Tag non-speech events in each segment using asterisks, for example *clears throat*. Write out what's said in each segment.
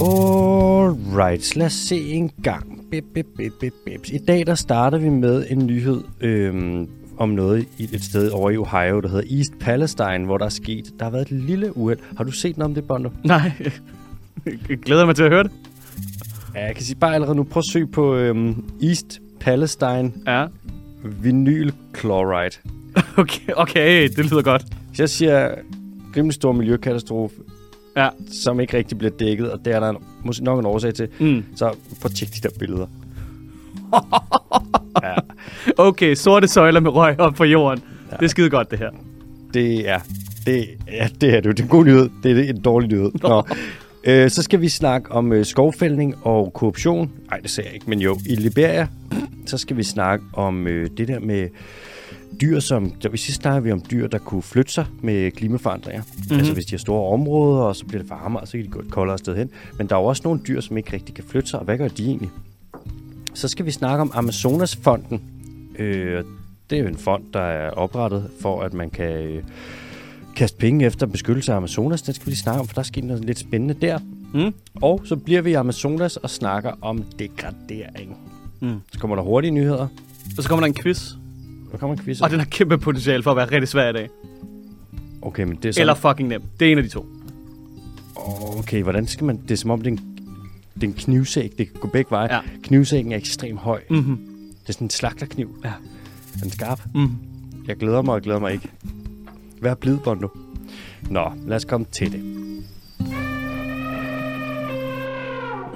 Alright, lad os se en gang. Bip, bip, bip, bip, bip. I dag der starter vi med en nyhed øhm, om noget i et sted over i Ohio, der hedder East Palestine, hvor der er sket. Der har været et lille uheld. Har du set noget om det, Bondo? Nej, jeg *laughs* glæder mig til at høre det. Ja, jeg kan sige bare allerede nu. Prøv at søge på øhm, East Palestine Ja. vinyl chloride. *laughs* Okay, okay, det lyder godt. Hvis jeg siger rimelig stor miljøkatastrofe, Ja. som ikke rigtig bliver dækket, og det er der måske nok en årsag til, Mm. så at tjekke de der billeder. *laughs* ja, Okay, sorte søjler med røg op på jorden. Ja. Det er skide godt, det her. det er, det, ja, det er det jo. Det er en god nyhed. Det er en dårlig nyhed. Nå. Øh, så skal vi snakke om øh, skovfældning og korruption. Nej, det ser jeg ikke, men jo. I Liberia, så skal vi snakke om øh, det der med dyr, som... Der, sidst snakkede vi om dyr, der kunne flytte sig med klimaforandringer. Mm-hmm. Altså hvis de har store områder, og så bliver det varmere, så kan de gå et koldere sted hen. Men der er jo også nogle dyr, som ikke rigtig kan flytte sig, og hvad gør de egentlig? Så skal vi snakke om Amazonasfonden. Øh, det er jo en fond, der er oprettet for, at man kan øh, kaste penge efter beskyttelse af Amazonas. Den skal vi lige snakke om, for der er sket noget lidt spændende der. Mm. Og så bliver vi i Amazonas og snakker om degradering. Mm. Så kommer der hurtige nyheder. Og så kommer der en quiz. Der kommer en quiz. Og den har kæmpe potentiale for at være rigtig svær i dag. Okay, men det er sådan, Eller fucking nem. Det er en af de to. Okay, hvordan skal man... Det er som om, det er en, det er en knivsæg. Det kan gå begge veje. Ja. Knivsæggen er ekstremt høj. Mm-hmm. Det er sådan en slagterkniv. Ja. Den er skarp. Mm. Jeg glæder mig og glæder mig ikke. Vær blid, Bondo. Nå, lad os komme til det.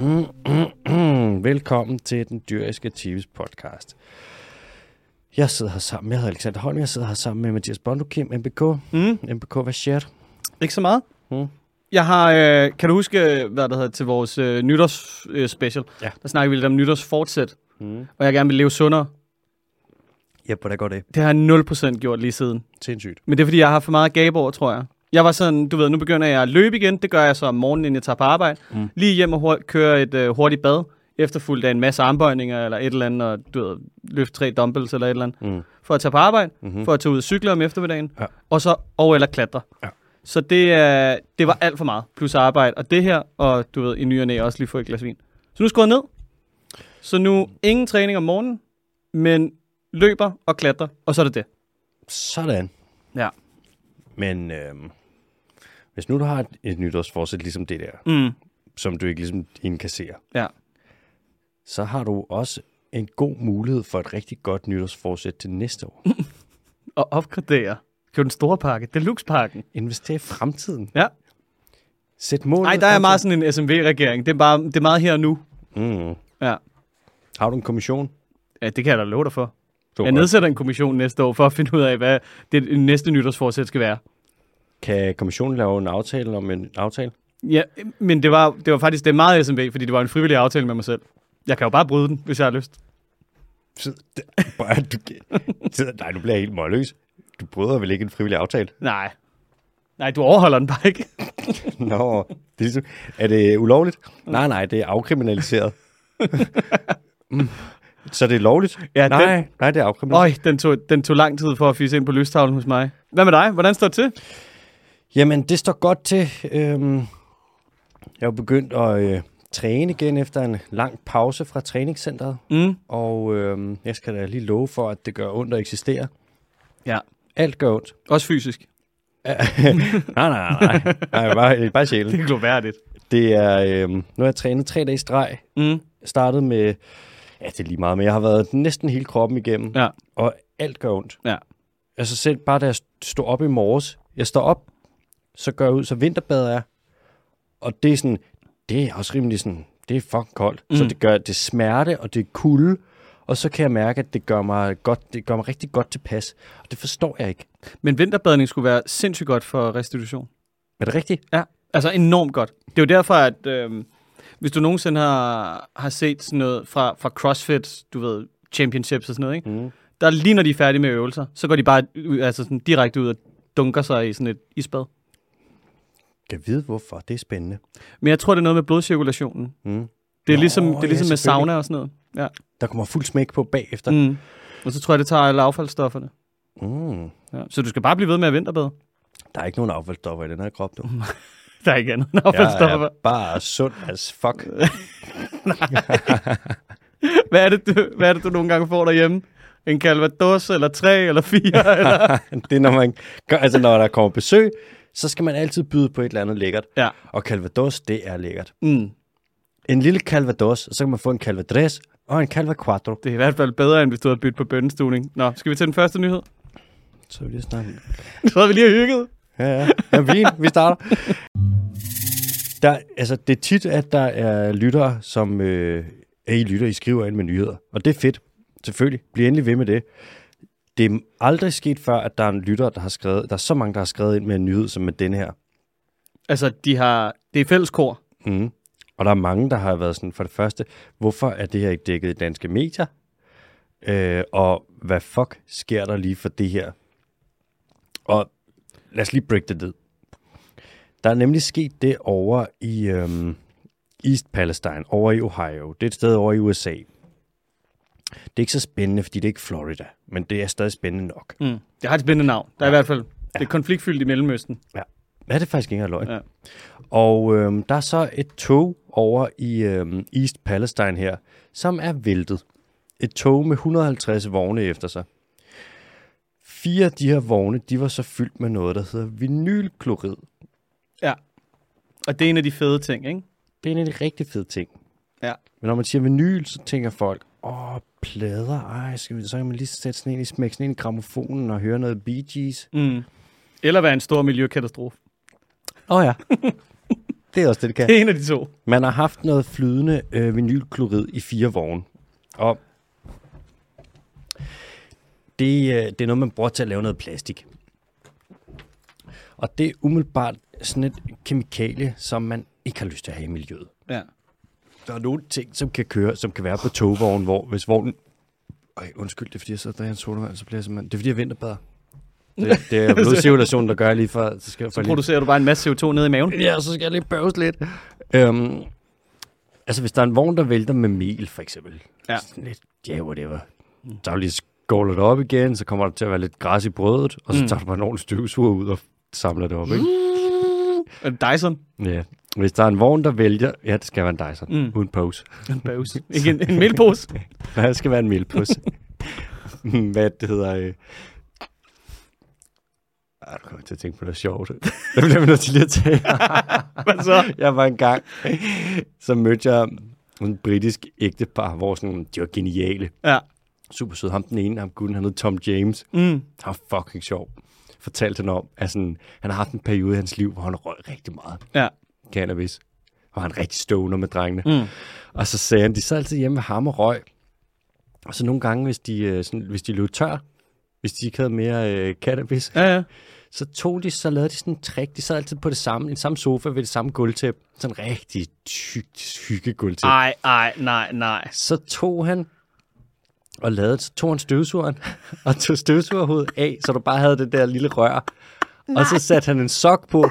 Mm, mm, mm. Velkommen til den dyriske TV's podcast. Jeg sidder her sammen med Alexander Holm. Jeg sidder her sammen med Mathias Bondo, Kim, MBK. Mm. MBK, hvad shit? Ikke så meget. Mm. Jeg har, øh, kan du huske, hvad der hedder til vores øh, nytårs øh, special? Ja. Der snakker vi lidt om nytårsfortsæt, Mm. og jeg gerne vil leve sundere. Ja, hvordan går det? Det har jeg 0% gjort lige siden. Sindssygt. Men det er, fordi jeg har for meget gab over, tror jeg. Jeg var sådan, du ved, nu begynder jeg at løbe igen. Det gør jeg så om morgenen, inden jeg tager på arbejde. Mm. Lige hjem og hurtigt, køre et øh, hurtigt bad, efterfulgt af en masse armbøjninger eller et eller andet, og du ved, løfte tre dumbbells eller et eller andet, Mm. for at tage på arbejde, Mm-hmm. mm. for at tage ud og cykle om eftermiddagen, Ja. og så og eller klatre. Ja. Så det, øh, det var alt for meget, plus arbejde. Og det her, og du ved, i ny og næ også lige få et glas vin. Så nu skruer jeg ned. Så nu ingen træning om morgenen, men løber og klatrer, og så er det det. Sådan. Ja. Men øhm, hvis nu du har et, et nytårsforsæt ligesom det der, Mm. som du ikke ligesom indkasserer, Ja. Så har du også en god mulighed for et rigtig godt nytårsforsæt til næste år. *laughs* Og opgradere. Køb den store pakke. Deluxe-pakken. Investere i fremtiden. Ja. Sæt mål. Nej, der er meget sådan en SMV-regering. Det er, bare, det er meget her og nu. Mm. Ja. Har du en kommission? Ja, det kan jeg da love dig for. Så Jeg nedsætter en kommission næste år for at finde ud af, hvad det næste nytårsforsæt skal være. Kan kommissionen lave en aftale om en aftale? Ja, men det var, det var faktisk det er meget SMV, fordi det var en frivillig aftale med mig selv. Jeg kan jo bare bryde den, hvis jeg har lyst. Sid- *laughs* Bare, du, Sid- nej, du bliver helt målløs. Du bryder vel ikke en frivillig aftale? Nej. Nej, du overholder den bare ikke. *laughs* Nå, det er, ligesom, er det ulovligt? Nej, nej, det er afkriminaliseret. *laughs* mm. Så det er lovligt? Ja, nej, den- nej, det er afkriminaliseret. Øj, den tog, den tog lang tid for at fise ind på lystavlen hos mig. Hvad med dig? Hvordan står det til? Jamen, det står godt til. Øhm, jeg er jo begyndt at øh, træne igen efter en lang pause fra træningscenteret. Mm. Og øhm, jeg skal da lige love for, at det gør ondt at eksistere. Ja. Alt gør ondt. Også fysisk. *laughs* nej, nej, nej, nej. bare, bare sjælen. Det er gloværdigt. Det er, øhm, nu har jeg trænet tre dage i streg. Mm. Jeg startede med, ja, det er lige meget, men jeg har været næsten hele kroppen igennem. Ja. Og alt gør ondt. Ja. Altså selv bare da jeg stod op i morges, jeg står op, så gør jeg ud, så vinterbader jeg. Og det er sådan, det er også rimelig sådan, det er fucking koldt. Mm. Så det gør, det er smerte, og det er kulde. Og så kan jeg mærke, at det gør mig, godt, det gør mig rigtig godt tilpas. Og det forstår jeg ikke. Men vinterbadning skulle være sindssygt godt for restitution. Er det rigtigt? Ja, altså enormt godt. Det er jo derfor, at øh, hvis du nogensinde har, har set sådan noget fra, fra CrossFit, du ved, championships og sådan noget, ikke? Mm. der lige når de er færdige med øvelser, så går de bare altså sådan direkte ud og dunker sig i sådan et isbad. Jeg vide hvorfor. Det er spændende. Men jeg tror, det er noget med blodcirkulationen. Mm. Det er Nå, ligesom, det er ja, ligesom med selvfølgelig. sauna og sådan noget. Ja. Der kommer fuld smæk på bagefter. Mm. Og så tror jeg, det tager alle affaldsstofferne. Mm. Ja. Så du skal bare blive ved med at vinterbade. Der er ikke nogen affaldsstoffer i den her krop, du. *laughs* Der er ikke andet end Jeg affaldsstoffer. er bare sund as fuck. *laughs* Hvad er, det, du, hvad er det, du nogle gange får derhjemme? En calvados, eller tre, eller fire? eller? *laughs* det er, når man gør, altså når der kommer besøg, så skal man altid byde på et eller andet lækkert. Ja. Og calvados, det er lækkert. Mm. En lille calvados, så kan man få en calvadres og en calva quattro. Det er i hvert fald bedre, end hvis du havde byttet på bønnestuning. Nå, skal vi til den første nyhed? Så vil jeg snakke. *laughs* Så havde vi lige hygget. Ja, ja. Ja, vi, vi starter. Der, altså, det er tit, at der er lyttere, som øh, er I lytter, I skriver ind med nyheder. Og det er fedt. Selvfølgelig. Bliv endelig ved med det. Det er aldrig sket før, at der er en lytter, der har skrevet, der er så mange, der har skrevet ind med en nyhed, som med denne her. Altså, de har, det er fælleskor. Mm. Og der er mange, der har været sådan, for det første, hvorfor er det her ikke dækket i danske medier? Øh, og hvad fuck sker der lige for det her? Og lad os lige break det ned. Der er nemlig sket det over i øhm, East Palestine, over i Ohio. Det er et sted over i USA. Det er ikke så spændende, fordi det er ikke Florida, men det er stadig spændende nok. Mm. Det har et spændende navn. Der er i hvert fald, det er konfliktfyldt i Mellemøsten. Ja, det er faktisk ikke løgn. Ja. Og øhm, der er så et tog over i øhm, East Palestine her, som er væltet. Et tog med 150 vogne efter sig. Fire af de her vogne, de var så fyldt med noget, der hedder vinylklorid. Ja. Og det er en af de fede ting, ikke? Det er en af de rigtig fede ting. Ja. Men når man siger vinyl, så tænker folk, åh, plader, ej, skal vi, så kan man lige sætte sådan en i, smække sådan en i gramofonen og høre noget Bee Gees. Mm. Eller være en stor miljøkatastrofe. Åh oh, ja, det er også det, det kan. Det er en af de to. Man har haft noget flydende øh, vinylklorid i fire vogne. Og det, øh, det er noget, man bruger til at lave noget plastik. Og det er umiddelbart sådan et kemikalie, som man ikke har lyst til at have i miljøet. Ja. Der er nogle ting, som kan køre, som kan være på togvognen, hvor hvis vognen... Øj, undskyld, det er fordi, jeg sidder og drikker en sodavand, så bliver jeg simpelthen... Det er fordi, jeg vinterbader. Det, det er *laughs* blodcirkulationen, der gør jeg lige for... Så, skal jeg Så for lige... producerer du bare en masse CO2 ned i maven. Ja, så skal jeg lige bøves lidt. Øhm, altså, hvis der er en vogn, der vælter med mel, for eksempel. Ja. Sådan lidt, ja, yeah, whatever. Så er lige skålet op igen, så kommer der til at være lidt græs i brødet, og så Mm. tager du bare en ordentlig støvsuger ud og samler det op, ikke? Det Dyson? Ja. Hvis der er en vogn, der vælger... Ja, det skal være en Dyson. Mm. Uden pose. En bøvs. Ikke en, en mælpose. *laughs* Nej, det skal være en melpose. *laughs* Hvad det hedder... Øh... Ej, du kommer til at tænke på noget sjovt. *laughs* Det bliver vi nødt til lige at tage. Hvad så? jeg var engang, så mødte jeg en britisk ægtepar, hvor sådan, de var geniale. Ja. Super sød. Ham den ene, ham gutten, han hed Tom James. Mm. Han var fucking sjov. Fortalte han om, at sådan, han har haft en periode i hans liv, hvor han røg rigtig meget Ja. Cannabis. Og han rigtig stoner med drengene. Mm. Og så sagde han, de sad altid hjemme med ham og røg. Og så nogle gange, hvis de, øh, sådan, hvis de løb tør, hvis de ikke havde mere øh, cannabis, Ja, ja. så tog de, så lavede de sådan en trick. De sad altid på det samme, en samme sofa ved det samme gulvtæppe. Sådan en rigtig tykt hyggegulvtæppe. Ej, ej, nej, nej. Så tog han og lavede, så tog han støvsugeren *laughs* og tog støvsugerhovedet af, så du bare havde det der lille rør. Nej. Og så satte han en sok på,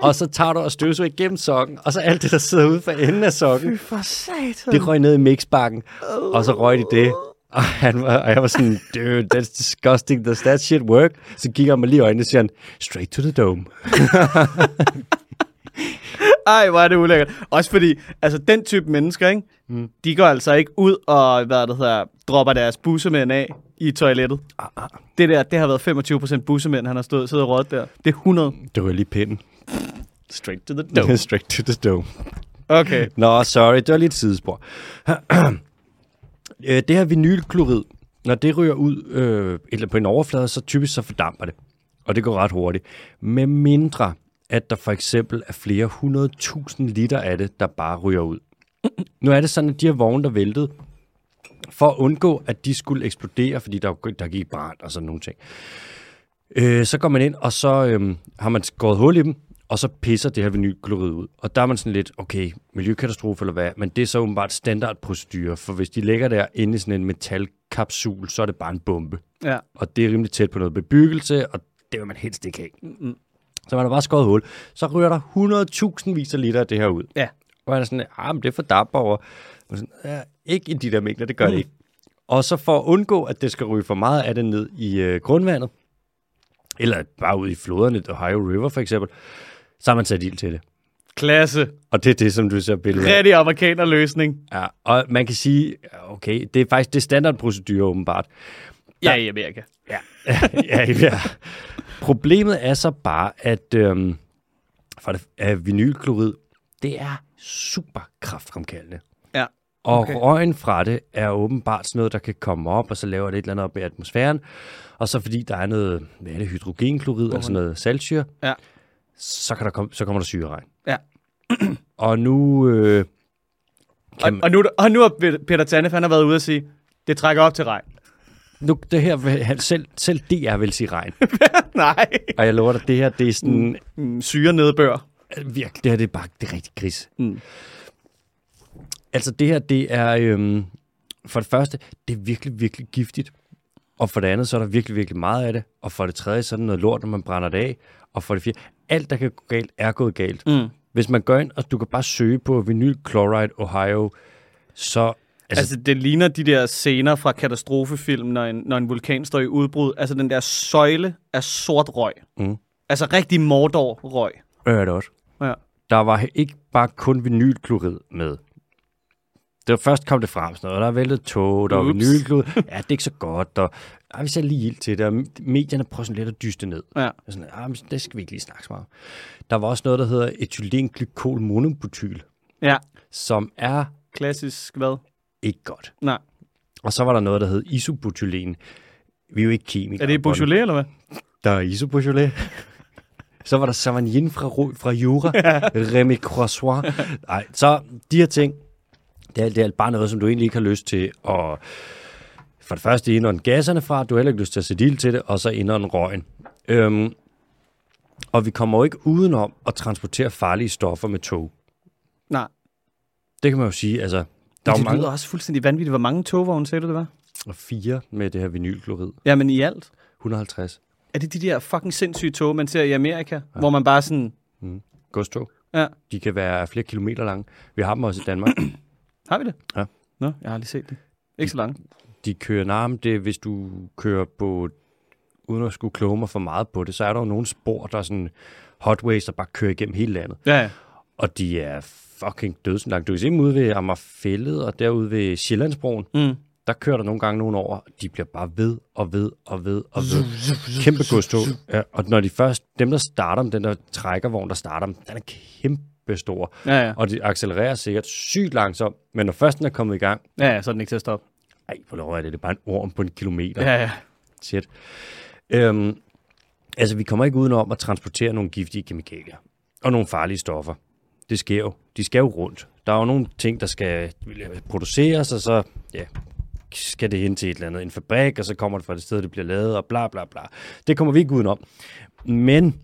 og så tager du og støvsuger igennem sokken, og så alt det, der sidder ude for enden af sokken, For satan. det røg ned i mixbakken, og så røg de det. Og, han var, og jeg var sådan, dude, that's disgusting, does that shit work? Så kigger han mig lige i øjnene og siger han, straight to the dome. *laughs* Ej, hvor er det ulækkert. Også fordi, altså den type mennesker, ikke? Mm. de går altså ikke ud og, hvad det hedder, dropper deres bussemænd af i toilettet. Ah, ah. Det der, det har været 25% bussemænd, han har stået, siddet og rådet der. Det er 100. Det var lige pinden. Straight to the dome. straight to the dome. Okay. Nå, sorry, det var lige et sidespor. *clears throat* Øh, det her vinylklorid, når det ryger ud øh, eller på en overflade, så typisk så fordamper det. Og det går ret hurtigt. Med mindre, at der for eksempel er flere hundredtusind liter af det, der bare ryger ud. Nu er det sådan, at de her vogne, der væltede, for at undgå, at de skulle eksplodere, fordi der, der gik brand og sådan nogle ting, øh, så går man ind, og så øh, har man skåret hul i dem, og så pisser det her vinylklorid ud. Og der er man sådan lidt, okay, miljøkatastrofe eller hvad, men det er så åbenbart standardprocedur, for hvis de ligger der inde i sådan en metalkapsul, så er det bare en bombe. Ja. Og det er rimelig tæt på noget bebyggelse, og det vil man helst ikke have. Mm. Så man har bare skåret hul. Så ryger der 100.000 vis af liter af det her ud. Ja. Og man er sådan, ah, men det fordamper over. Og sådan, ja, ikke i de der mængder, det gør det ikke. Og så for at undgå, at det skal ryge for meget af det ned i øh, grundvandet, eller bare ud i floderne, Ohio River for eksempel, Så har man sat ild til det. Klasse. Og det er det, som du ser billedet af. Rigtig amerikaner løsning. Ja, og man kan sige, okay, det er faktisk det standardprocedur åbenbart. *laughs* Ja, i Amerika. Ja, ja, ja. Problemet er så bare, at, øhm, for det, at vinylklorid, det er super kraftfremkaldende. Ja. Og Okay. okay. røgen fra det er åbenbart sådan noget, der kan komme op, og så laver det et eller andet op i atmosfæren. Og så fordi der er noget, hvad er det, hydrogenklorid, altså noget saltsyre, Ja. så, kan der komme, så kommer der syreregn. Ja. *clears throat* Og nu... Øh, Og, man, og, nu, og nu har Peter Tanef, han har været ude og sige, det trækker op til regn. Nu, det her, selv, selv DR vil sige regn. *laughs* Nej. Og jeg lover dig, det her, det er sådan... Mm, syre nedbør. Virkelig, det her det er bare det er rigtig gris. Mm. Altså det her, det er øhm, for det første, det er virkelig, virkelig giftigt. Og for det andet, så er der virkelig, virkelig meget af det. Og for det tredje, så er det noget lort, når man brænder det af. Og for det fjerde, alt der kan gå galt, er gået galt. Mm. Hvis man går ind, og du kan bare søge på vinyl chloride Ohio, så... Altså, Altså, det ligner de der scener fra katastrofefilm, når en, når en vulkan står i udbrud. Altså, den der søjle af sort røg. Mm. Altså, rigtig Mordor-røg. er det også. Ja. Der var ikke bare kun vinylklorid med. Det var først kom det frem sådan noget, og der er væltet tog, der var vinylklorid. Ja, det er ikke så godt, og ej, vi sætter lige ild til det, og medierne prøver sådan lidt at dyste ned. Ja. Og Sådan, ah, men det skal vi ikke lige snakke så meget. Der var også noget, der hedder etylenglykol monobutyl, Ja. som er Klassisk hvad? Ikke godt. Nej. Og så var der noget, der hed isobutylen. Vi er jo ikke kemikere. Er det Beaujolais, eller hvad? Der er isobutylet. *laughs* så var der Savagnin fra, fra Jura. Remy Croissois. Nej, så de her ting, det er, det er bare noget, som du egentlig ikke har lyst til at... For det første indånde gasserne fra, du har heller ikke lyst til at sætte ild til det, og så indånde røgen. Øhm, og vi kommer jo ikke udenom at transportere farlige stoffer med tog. Nej. Det kan man jo sige, altså... Der er jo det mange lyder også fuldstændig vanvittigt. Hvor mange togvogne sagde du, det var? og fire med det her vinylklorid. Ja, men i alt. 150 Er det de der fucking sindssyge tog, man ser i Amerika? Ja. Hvor man bare sådan... godstog. Ja, De kan være flere kilometer lange. Vi har dem også i Danmark. *clears throat* har vi det? Ja. Nå, jeg har aldrig set det. Ikke så langt. De kører nærmest det, hvis du kører på, uden at skulle kloge mig for meget på det, så er der jo nogle spor, der er sådan hotways, der bare kører igennem hele landet. Ja, ja. Og de er fucking dødslangt. Du kan se dem ude ved Amagerfællet og derude ved Sjællandsbroen. Mm. Der kører der nogle gange nogen over. De bliver bare ved og ved og ved og ved. Kæmpe godstog. Ja, og når de først, dem der starter dem, den der trækkervogn, der starter dem, den er kæmpe stor. Ja, ja. Og de accelererer sikkert sygt langsomt. Men når først den er kommet i gang, Ja, ja, så er den ikke til at stoppe. ej, hvor lov er det, det er bare en orm på en kilometer. Ja, ja. Shit. Øhm, altså, vi kommer ikke udenom at transportere nogle giftige kemikalier og nogle farlige stoffer. Det sker jo. De skal jo rundt. Der er jo nogle ting, der skal produceres, og så ja, skal det hen til et eller andet, en fabrik, og så kommer det fra det sted, det bliver lavet, og bla bla bla. Det kommer vi ikke udenom. Men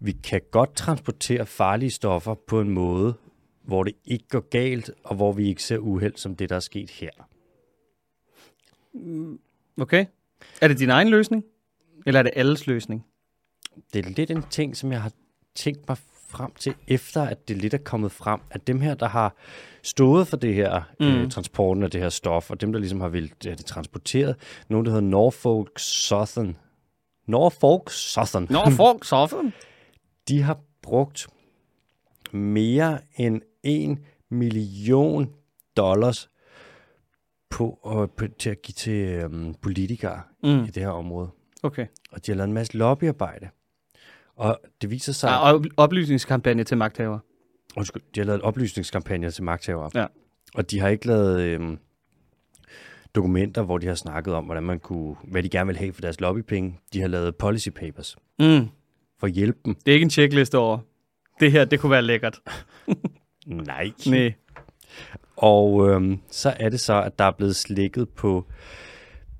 vi kan godt transportere farlige stoffer på en måde, hvor det ikke går galt, og hvor vi ikke ser uheld som det, der er sket her. Okay. Er det din egen løsning? Eller er det alles løsning? det er lidt en ting, som jeg har tænkt mig frem til, efter at det lidt er kommet frem, at dem her, der har stået for det her, mm. øh, transporten af det her stof, og dem, der ligesom har vildt have det transporteret, nogen, der hedder Norfolk Southern. Norfolk Southern. Nå, folk, så De har brugt mere end en million dollars på, øh, på til at give til øhm, politikere Mm. i det her område. Okay. Og de har lavet en masse lobbyarbejde. Og det viser sig... Ja, og oplysningskampagne til magthaver. Undskyld, de har lavet oplysningskampagner til magthavere. Ja. Og de har ikke lavet øhm, dokumenter, hvor de har snakket om, hvordan man kunne, hvad de gerne vil have for deres lobbypenge. De har lavet policy papers Mm. for at hjælpe dem. Det er ikke en checkliste over. Det her, det kunne være lækkert. *laughs* Nej. Nej. Og øhm, så er det så, at der er blevet slikket på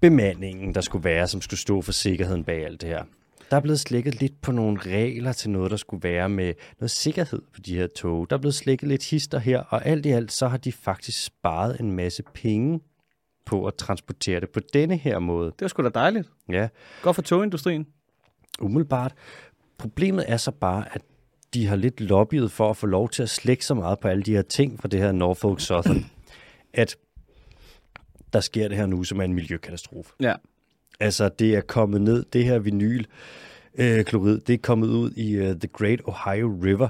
bemandingen, der skulle være, som skulle stå for sikkerheden bag alt det her. Der er blevet slikket lidt på nogle regler til noget, der skulle være med noget sikkerhed på de her tog. Der er blevet slikket lidt hister her, og alt i alt, så har de faktisk sparet en masse penge på at transportere det på denne her måde. Det var sgu da dejligt. Ja, Godt for togindustrien. umiddelbart. Problemet er så bare, at de har lidt lobbyet for at få lov til at slække så meget på alle de her ting fra det her Norfolk Southern, at der sker det her nu, som er en miljøkatastrofe. Ja. Altså, det er kommet ned, det her vinyl, øh, klorid, det er kommet ud i øh, The Great Ohio River,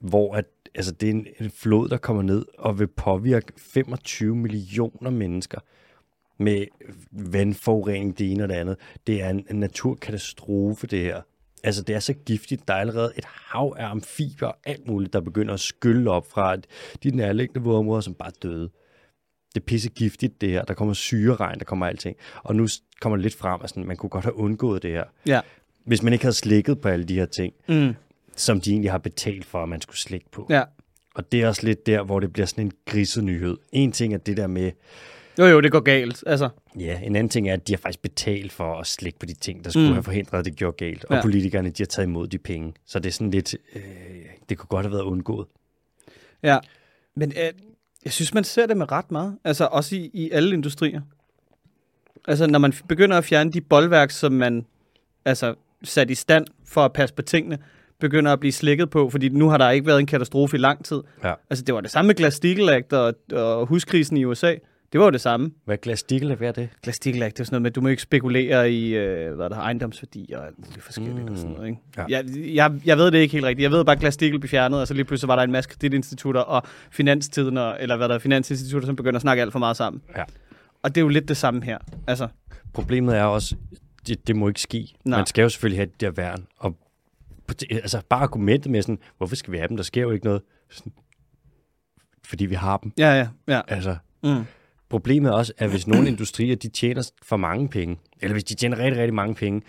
hvor at, altså, det er en, en flod, der kommer ned og vil påvirke 25 millioner mennesker med vandforurening, det ene og det andet. Det er en, en naturkatastrofe, det her. Altså, det er så giftigt. Der er allerede et hav af amfibier og alt muligt, der begynder at skylle op fra de nærliggende vådområder, som bare døde. Det er pisse giftigt, det her. Der kommer syreregn, der kommer alting. Og nu kommer det lidt frem, at sådan, man kunne godt have undgået det her. Ja. Hvis man ikke havde slikket på alle de her ting, Mm. som de egentlig har betalt for, at man skulle slikke på. Ja. Og det er også lidt der, hvor det bliver sådan en grisenyhed. En ting er det der med, Jo, jo, det går galt. Altså, ja, en anden ting er, at de har faktisk betalt for at slikke på de ting, der skulle Mm. have forhindret, at det gjorde galt. Og ja. politikerne, de har taget imod de penge. Så det er sådan lidt, øh, det kunne godt have været undgået. ja. Men øh, jeg synes, man ser det med ret meget. Altså, også i, i alle industrier. Altså, når man begynder at fjerne de boldværk, som man altså, sat i stand for at passe på tingene, begynder at blive slikket på, fordi nu har der ikke været en katastrofe i lang tid. Ja. Altså, det var det samme med Act og, og huskrisen i USA. Det var jo det samme. Hvad er glasstikel, hvad er det? Act, det er sådan noget med, at du må ikke spekulere i øh, hvad der er, ejendomsværdi og alt muligt forskelligt mm. og sådan noget. Ikke? Ja. Jeg, jeg, jeg ved det ikke helt rigtigt. Jeg ved bare, at Glass-Steagall blev fjernet, og så lige pludselig var der en masse kreditinstitutter og finanstiden, eller hvad der er, finansinstitutter, som begynder at snakke alt for meget sammen. Ja. Og det er jo lidt det samme her. Altså, Problemet er også, det, det må ikke ske. Nej. Man skal jo selvfølgelig have det der værn. Og altså bare argumentet med sådan, hvorfor skal vi have dem? Der sker jo ikke noget. Sådan, fordi vi har dem. ja, ja, ja. Altså, Mm. Problemet er også, at hvis nogle industrier de tjener for mange penge, eller hvis de tjener rigtig, rigtig mange penge,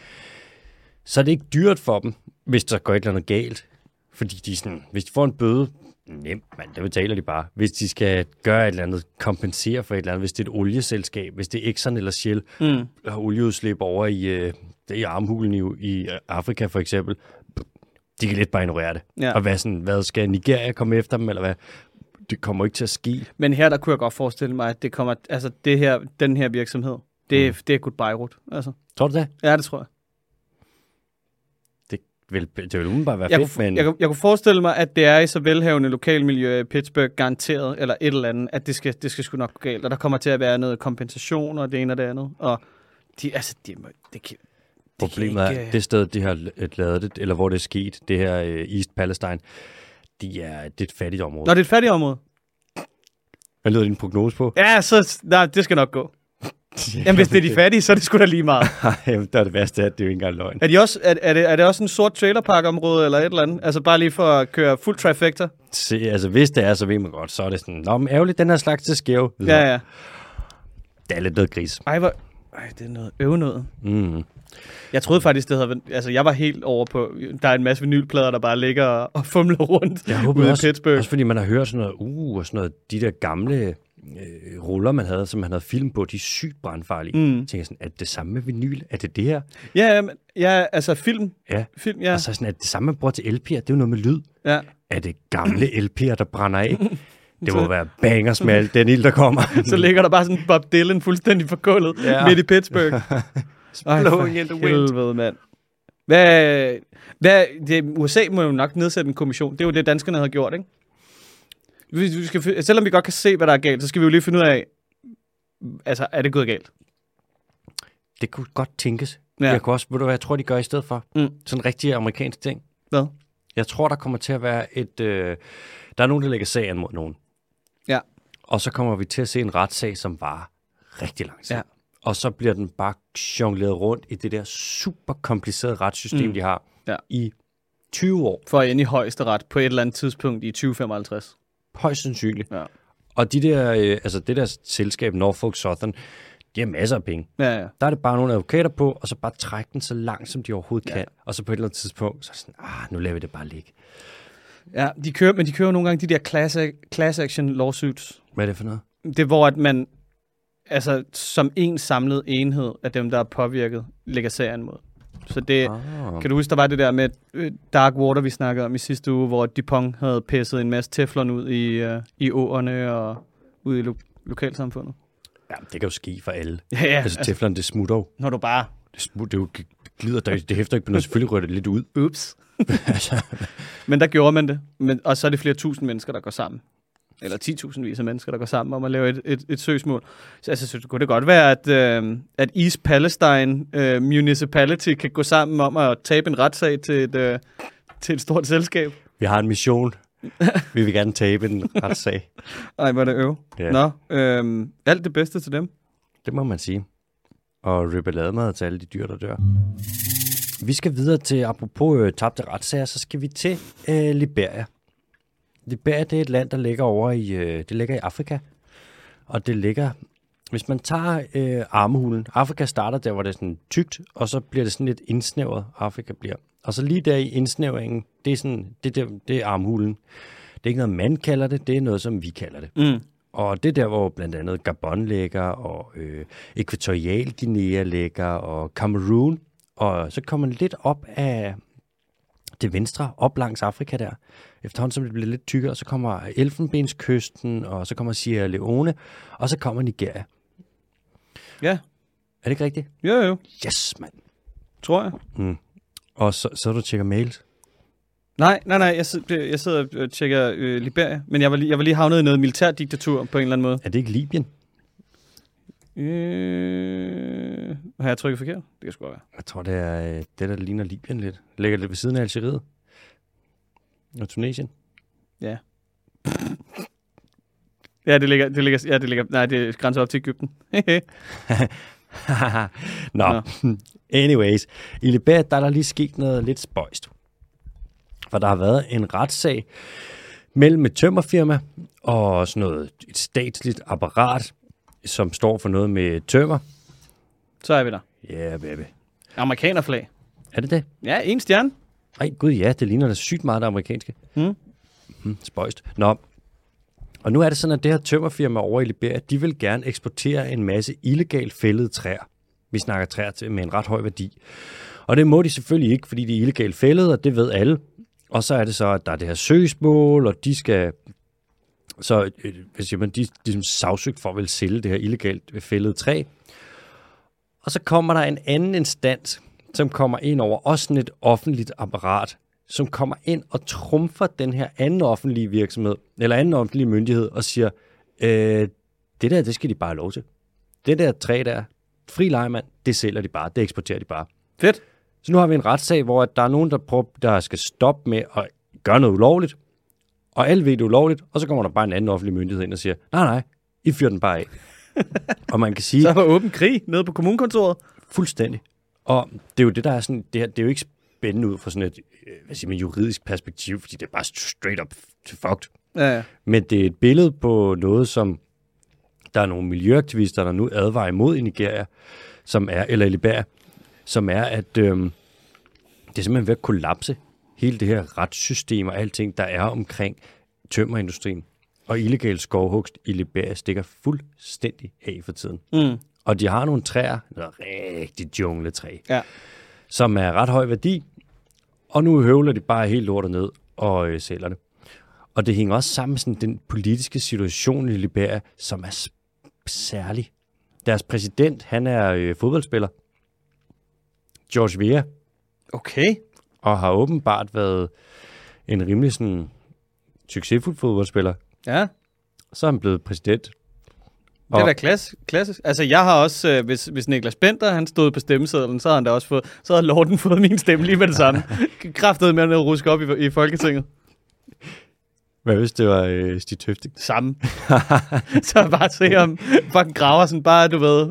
så er det ikke dyrt for dem, hvis der går et eller andet galt. Fordi de er sådan, hvis de får en bøde, nemt, man, det betaler de bare. Hvis de skal gøre et eller andet, kompensere for et eller andet, hvis det er et olieselskab, hvis det er Exxon eller Shell, Mm. har olieudslip over i, øh, det er i armhulen i, i Afrika for eksempel, de kan lidt bare ignorere det. Ja. Og hvad, sådan, hvad skal Nigeria komme efter dem, eller hvad? Det kommer ikke til at ske. Men her, der kunne jeg godt forestille mig, at det kommer, altså det her, den her virksomhed, det, mm. det er goodbye route. Altså. Tror du det? Ja, det tror jeg. Det vil, det vil umiddelbart være Jeg fedt, kunne, men... jeg, kunne- jeg kunne forestille mig, at det er i så velhavende lokalmiljø i Pittsburgh garanteret, eller et eller andet, at det skal, det skal sgu nok gå galt. Og der kommer til at være noget kompensation og det ene og det andet. Og de, altså, de, det kan, det Problemet er, det sted, de har lavet det, eller hvor det er sket, det her øh, East Palestine, de er, det er et fattigt område. Når det er et fattigt område. Hvad lyder din prognose på? Ja, så nej, det skal nok gå. *laughs* Jamen, hvis det er de fattige, så er det sgu da lige meget. *laughs* Nej, der er det værste, at det er jo ikke engang løgn. Er, de også, er, er, det, er det også en sort trailerpark-område eller et eller andet? Altså bare lige for at køre fuld trifecta? Se, altså, hvis det er, så ved man godt, så er det sådan, Nå, men ærgerligt, den her slags til skæv. Ja, ja. Det er lidt noget gris. Ej, hvor... Ej, det er noget noget. Mm. Jeg troede faktisk, det havde. Altså, jeg var helt over på... Der er en masse vinylplader, der bare ligger og, fumler rundt Jeg håber ude i også, Pittsburgh. også fordi man har hørt sådan noget, uh, og sådan noget, de der gamle øh, ruller, man havde, som man havde film på, de er sygt brandfarlige. Mm. Jeg tænker sådan, er det samme med vinyl? Er det det her? Ja, men, ja, altså film. Ja. Film, ja. Og så sådan, er det samme, man bruger til LP'er? Det er jo noget med lyd. ja. Er det gamle *clears throat* LP'er, der brænder af? Det må være bangers med alt den ild, der kommer. *laughs* Så ligger der bare sådan Bob Dylan fuldstændig Ja. ja. midt i Pittsburgh. *laughs* Ej, Blowing in the wind. helvede, mand. Hvad, hvad, det, USA må jo nok nedsætte en kommission. Det er jo det, danskerne har gjort, ikke? Vi, vi skal, selvom vi godt kan se, hvad der er galt, så skal vi jo lige finde ud af, altså, er det gået galt? Det kunne godt tænkes. Ja. Ja. Jeg kunne også, ved du hvad jeg tror, de gør i stedet for? Mm. Sådan en rigtig amerikansk ting. Hvad? Jeg tror, der kommer til at være et... Øh, der er nogen, der lægger sagen mod nogen. Ja. Og så kommer vi til at se en retssag, som varer rigtig lang tid. Ja. Og så bliver den bare jongleret rundt i det der super komplicerede retssystem, Mm. de har Ja. i 20 år. For at ende i højesteret på et eller andet tidspunkt i 2055. Højst sandsynligt. Ja. Og de der, øh, altså det der selskab, Norfolk Southern, de har masser af penge. Ja, ja. Der er det bare nogle advokater på, og så bare trække den så langt, som de overhovedet Ja. kan. Og så på et eller andet tidspunkt, så er sådan, ah, nu lader vi det bare ligge. ja de kører, men de kører nogle gange de der class, class action lawsuits. Hvad er det for noget? Det er, hvor at man altså, som en samlet enhed af dem, der er påvirket, lægger serien mod. Så det, Ah. Kan du huske, der var det der med øh, Dark Water, vi snakkede om i sidste uge, hvor Dupont havde pisset en masse teflon ud i, øh, i åerne og ud i lo- lokalsamfundet? Ja, det kan jo ske for alle. *laughs* Ja, ja. Altså, Altså, teflon, det smutter jo. når du bare... Det, smut, det, jo, glider, der, det hæfter ikke på noget. Selvfølgelig rører det lidt ud. Ups. *laughs* altså, Men der gjorde man det. Men, og så er det flere tusind mennesker, der går sammen. Eller 10.000 vis af mennesker, der går sammen om at lave et, et, et søgsmål. Så altså, så kunne det godt være, at, øh, at East Palestine øh, Municipality kan gå sammen om at tabe en retssag til et, øh, til et stort selskab. Vi har en mission. *laughs* Vi vil gerne tabe en retssag. Ej, hvor er det øv. Ja. Nå, øh, alt det bedste til dem. Det må man sige. Og ribbelademad til alle de dyr, der dør. Vi skal videre til, apropos øh, tabte retssager, så skal vi til øh, Liberia. Liberia, det er et land, der ligger over i, øh, det ligger i Afrika. Og det ligger, hvis man tager øh, armhulen, Afrika starter der, hvor det er sådan tykt, og så bliver det sådan lidt indsnævret, Afrika bliver. Og så lige der i indsnævringen, det er, sådan, det, der, det er armhulen. Det er ikke noget, man kalder det, det er noget, som vi kalder det. Mm. Og det er der, hvor blandt andet Gabon ligger, og øh, Æquatorial Guinea ligger, og Cameroon. Og så kommer man lidt op af det venstre, op langs Afrika der. Efterhånden som det bliver lidt tykkere, så kommer Elfenbenskysten, og så kommer Sierra Leone, og så kommer Nigeria. Ja, Er det ikke rigtigt? jo jo, Yes, mand. tror jeg. Og så, så du tjekker mails. Nej, nej, nej, jeg, sidder, jeg sidder og tjekker øh, Liberia, men jeg var, lige, jeg var lige havnet i noget militærdiktatur på en eller anden måde. Er det ikke Libyen? Øh, har jeg trykket forkert? Det kan sgu godt være. Jeg tror, det er øh, det, der ligner Libyen lidt. Ligger det ved siden af Algeriet? Og Tunesien? Ja. ja, det ligger, det ligger, ja, det ligger, nej, det grænser op til Ægypten. Nå. *laughs* Nå. Anyways, i Liberia, der er der lige sket noget lidt spøjst. For der har været en retssag mellem et tømmerfirma og sådan noget, et statsligt apparat, som står for noget med tømmer. Så er vi der. Yeah, baby. Amerikanerflag. Er det det? Ja, en stjerne. Ej, gud ja, det ligner da sygt meget det amerikanske. Mm. Hmm, spøjst. Nå, og nu er det sådan, at det her tømmerfirma over i Liberia, de vil gerne eksportere en masse illegalt fældede træer. Vi snakker træer til- med en ret høj værdi. Og det må de selvfølgelig ikke, fordi de er illegalt fældede, og det ved alle. Og så er det så, at der er det her søgsmål, og de skal så øh, hvad siger man, de, de er sagsøgt for at vil sælge det her illegalt fældede træ. Og så kommer der en anden instans, som kommer ind over, også sådan et offentligt apparat, som kommer ind og trumfer den her anden offentlige virksomhed, eller anden offentlige myndighed, og siger, øh, det der, det skal de bare have lov til. Det der træ der, fri lejemand, det sælger de bare, det eksporterer de bare. Fedt. Så nu har vi en retssag, hvor at der er nogen, der, prøver, der skal stoppe med at gøre noget ulovligt, og alle ved, det er ulovligt, og så kommer der bare en anden offentlig myndighed ind og siger, nej, nej, I fyrer den bare af. *laughs* og man kan sige, Så var åben krig nede på kommunekontoret. Fuldstændig. Og det er jo det, der er sådan, det, her, det er jo ikke spændende ud fra sådan et øh, hvad siger man, juridisk perspektiv, fordi det er bare straight up fucked. Ja, ja. Men det er et billede på noget, som der er nogle miljøaktivister, der nu advarer imod i Nigeria, som er, eller i Liberia, som er, at øhm, det er simpelthen ved at kollapse hele det her retssystem og alting, der er omkring tømmerindustrien. Og illegal skovhugst i Liberia stikker fuldstændig af for tiden. Mm. Og de har nogle træer, noget rigtig jungletræ, ja. som er ret høj værdi, og nu høvler de bare helt lortet ned og øh, sælger det. Og det hænger også sammen med sådan, den politiske situation i Liberia, som er særlig. Deres præsident, han er øh, fodboldspiller, George Weah, Okay. og har åbenbart været en rimelig sådan, succesfuld fodboldspiller. Ja, Så er han blevet præsident. Det er Og- da klass, klassisk. Altså, jeg har også, øh, hvis, hvis Niklas Benter, han stod på stemmesedlen, så havde han da også fået, så havde Lorden *laughs* fået min stemme lige med det samme. Kræftet med at ruske op i, i Folketinget. Hvad hvis det var øh, Stig Tøfting? Samme. *laughs* så bare se ham fucking graver sådan bare, du ved,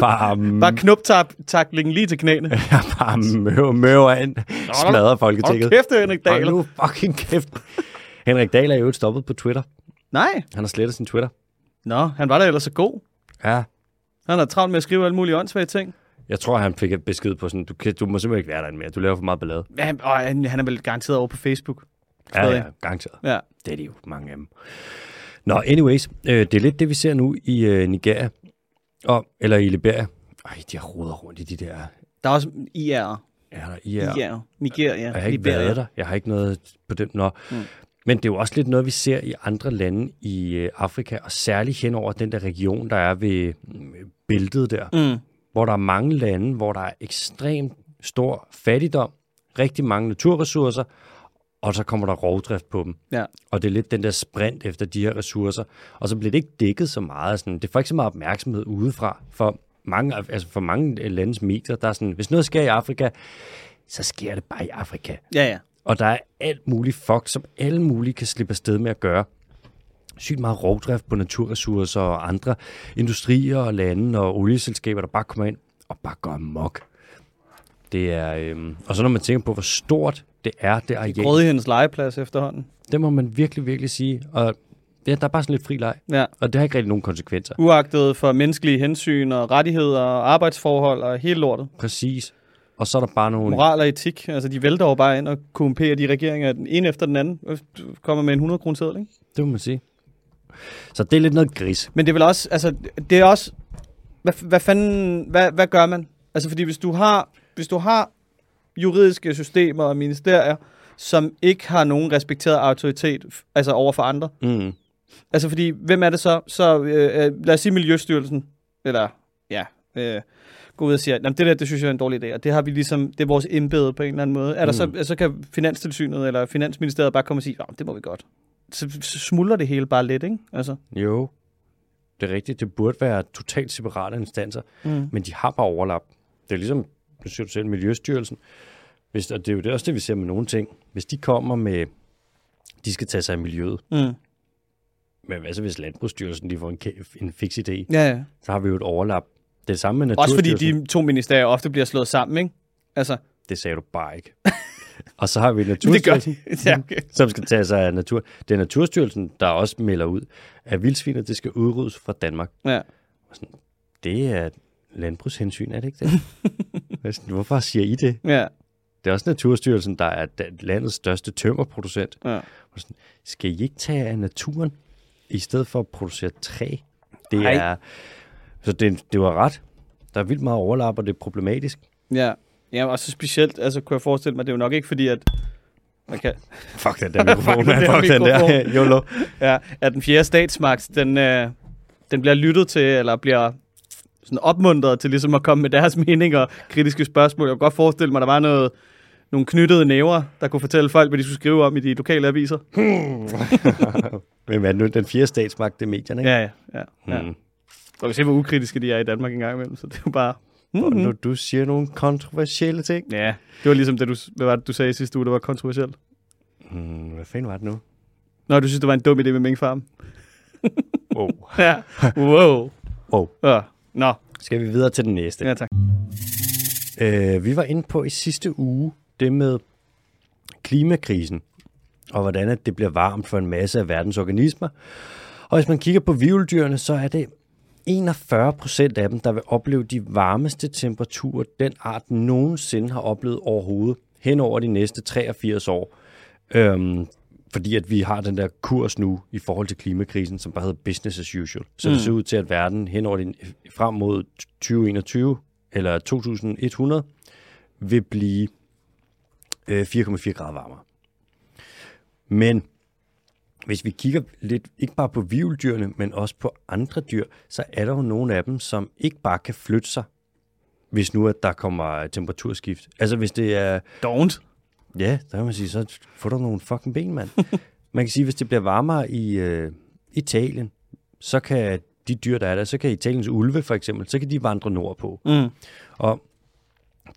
bare, bare knuptaklingen lige til knæene. *laughs* bare møver, møver ind, smadrer Folketinget. kæft, Henrik Dahl. nu fucking kæft. Henrik Dahl er jo stoppet på Twitter. Nej. Han har slettet sin Twitter. Nå, han var da ellers så god. Ja. Han har travlt med at skrive alle mulige åndssvage ting. Jeg tror, han fik et besked på sådan, du, kan, du må simpelthen ikke være derinde mere. Du laver for meget ballade. Ja, han, og han, han er vel garanteret over på Facebook. Ja, Stadig. ja, garanteret. Ja. Det er de jo, mange af dem. Nå, anyways. Øh, det er lidt det, vi ser nu i øh, Nigeria. Og, eller i Liberia. Ej, de har rodet rundt i de der... Der er også IR. Er der i Ja. IR. Nigeria. Jeg har ikke Liberia. været der. Jeg har ikke noget på den. Nå. Mm. Men det er jo også lidt noget, vi ser i andre lande i øh, Afrika, og særligt hen over den der region, der er ved mm, bæltet der, Mm. hvor der er mange lande, hvor der er ekstremt stor fattigdom, rigtig mange naturressourcer, og så kommer der rovdrift på dem. Ja. Og det er lidt den der sprint efter de her ressourcer. Og så bliver det ikke dækket så meget. Sådan, det får ikke så meget opmærksomhed udefra. For mange, altså for mange landes medier, der er sådan, hvis noget sker i Afrika, så sker det bare i Afrika. Ja, ja. Og der er alt muligt fuck, som alle mulige kan slippe afsted med at gøre. Sygt meget rovdrift på naturressourcer og andre industrier og lande og olieselskaber, der bare kommer ind og bare går amok. Det er, øhm, og så når man tænker på, hvor stort det er, det areal, Grådighedens legeplads efterhånden. det må man virkelig, virkelig sige. Og ja, der er bare sådan lidt fri leg, Ja. og det har ikke rigtig nogen konsekvenser. Uagtet for menneskelige hensyn og rettigheder og arbejdsforhold og hele lortet. Præcis. Og så er der bare nogle... Moral og etik. Altså, de vælter jo bare ind og korrumperer de regeringer den ene efter den anden. Du kommer med en 100 kroner seddel, ikke? Det må man sige. Så det er lidt noget gris. Men det er vel også, altså, det er også, hvad, hvad fanden, hvad, hvad gør man? Altså, fordi hvis du har, hvis du har juridiske systemer og ministerier, som ikke har nogen respekteret autoritet, altså over for andre. Mm. Altså, fordi, hvem er det så? Så øh, øh, lad os sige Miljøstyrelsen, eller, ja, øh, går ud og siger, at det der, det synes jeg er en dårlig idé, og det har vi ligesom, det er vores embede på en eller anden måde. Er der så, Mm. så kan Finanstilsynet eller Finansministeriet bare komme og sige, det må vi godt. Så, så smuldrer det hele bare lidt, ikke? Altså, Jo, det er rigtigt. Det burde være totalt separate instanser, mm. men de har bare overlap. Det er ligesom, nu siger du selv, Miljøstyrelsen. Hvis, og det er jo det også det, vi ser med nogle ting. Hvis de kommer med, de skal tage sig af miljøet, Mm. men hvad så hvis Landbrugsstyrelsen de får en, en fix idé, Ja, ja. så har vi jo et overlap. Det det samme med Også fordi de to ministerier ofte bliver slået sammen, ikke? Altså, Det sagde du bare ikke. *laughs* og så har vi det gør Naturstyrelsen, de. *laughs* ja, okay. som skal tage sig af natur. Det er Naturstyrelsen, der også melder ud, at vildsvinet det skal udryddes fra Danmark. ja. Det er landbrugshensyn, er det ikke det? *laughs* Sådan, Hvorfor siger I det? Ja, Det er også Naturstyrelsen, der er landets største tømmerproducent. ja. Skal I ikke tage af naturen, i stedet for at producere træ? Det Nej. er... Så det, det var ret. Der er vildt meget overlap, og det er problematisk. Ja, ja og så specielt, altså kunne jeg forestille mig, det er jo nok ikke fordi, at man kan, *laughs* Fuck den der mikrofon, Fuck man. den Fuck den der. *laughs* YOLO. ja, at den fjerde statsmagt, den, øh, den bliver lyttet til, eller bliver sådan opmuntret til ligesom at komme med deres *laughs* meninger og kritiske spørgsmål. Jeg kunne godt forestille mig, at der var noget, nogle knyttede næver, der kunne fortælle folk, hvad de skulle skrive om i de lokale aviser. Men hvad nu den fjerde statsmagt, det er medierne, ikke? Ja, ja, ja. ja. Mm. Og vi ser, hvor ukritiske de er i Danmark en gang imellem, så det er jo bare... Og Mm-hmm. nu du siger nogle kontroversielle ting. Ja, det var ligesom det, du, hvad var det, du sagde sidste uge, der var kontroversielt. Hmm, hvad fanden var det nu? Nå, du synes, det var en dum idé med minkfarm. Wow. *laughs* Ja, wow. wow. Ja. Nå, Skal vi videre til den næste? ja tak. Øh, vi var inde på i sidste uge det med klimakrisen, og hvordan at det bliver varmt for en masse af verdens organismer. Og hvis man kigger på vivldyrene, så er det 41 procent af dem, der vil opleve de varmeste temperaturer, den art nogensinde har oplevet overhovedet, hen over de næste 83 år. Øhm, fordi at vi har den der kurs nu i forhold til klimakrisen, som bare hedder business as usual. Så mm. det ser ud til, at verden hen over de, frem mod 2021, eller 2100, vil blive øh, 4,4 grader varmere. Men hvis vi kigger lidt, ikke bare på vivldyrene, men også på andre dyr, så er der jo nogle af dem, som ikke bare kan flytte sig, hvis nu at der kommer temperaturskift. Altså hvis det er, Don't. ja, der kan man sige, så får du nogle fucking ben, mand. *laughs* man kan sige, hvis det bliver varmere i øh, Italien, så kan de dyr, der er der, så kan Italiens ulve for eksempel, så kan de vandre nordpå. Mm. Og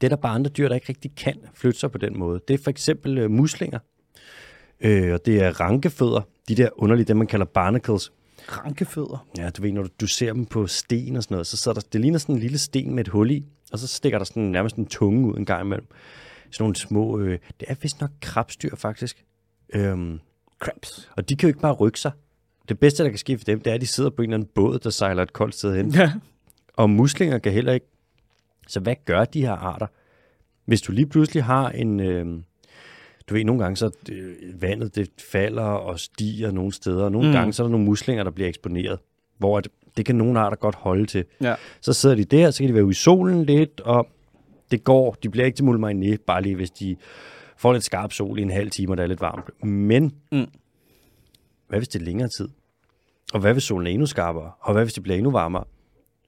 det er der bare andre dyr, der ikke rigtig kan flytte sig på den måde. Det er for eksempel øh, muslinger, øh, og det er rankefødder, de der underlige, dem man kalder barnacles. Rankefødder. Ja, du ved, når du, du ser dem på sten og sådan noget, så, så der, det ligner sådan en lille sten med et hul i, og så stikker der sådan nærmest en tunge ud en gang imellem. Sådan nogle små, øh, det er vist nok krabstyr faktisk. Øhm, Crabs. og de kan jo ikke bare rykke sig. Det bedste, der kan ske for dem, det er, at de sidder på en eller anden båd, der sejler et koldt sted hen. Ja. Og muslinger kan heller ikke. Så hvad gør de her arter? Hvis du lige pludselig har en... Øh, du ved, nogle gange så øh, vandet det falder og stiger nogle steder, og nogle Mm. gange så er der nogle muslinger, der bliver eksponeret, hvor at, det kan nogle arter godt holde til. Ja. Så sidder de der, så kan de være ude i solen lidt, og det går. De bliver ikke til mulmariné, bare lige hvis de får lidt skarp sol i en halv time, og der er lidt varmt. Men Mm. hvad hvis det er længere tid? Og hvad hvis solen er endnu skarpere? Og hvad hvis det bliver endnu varmere?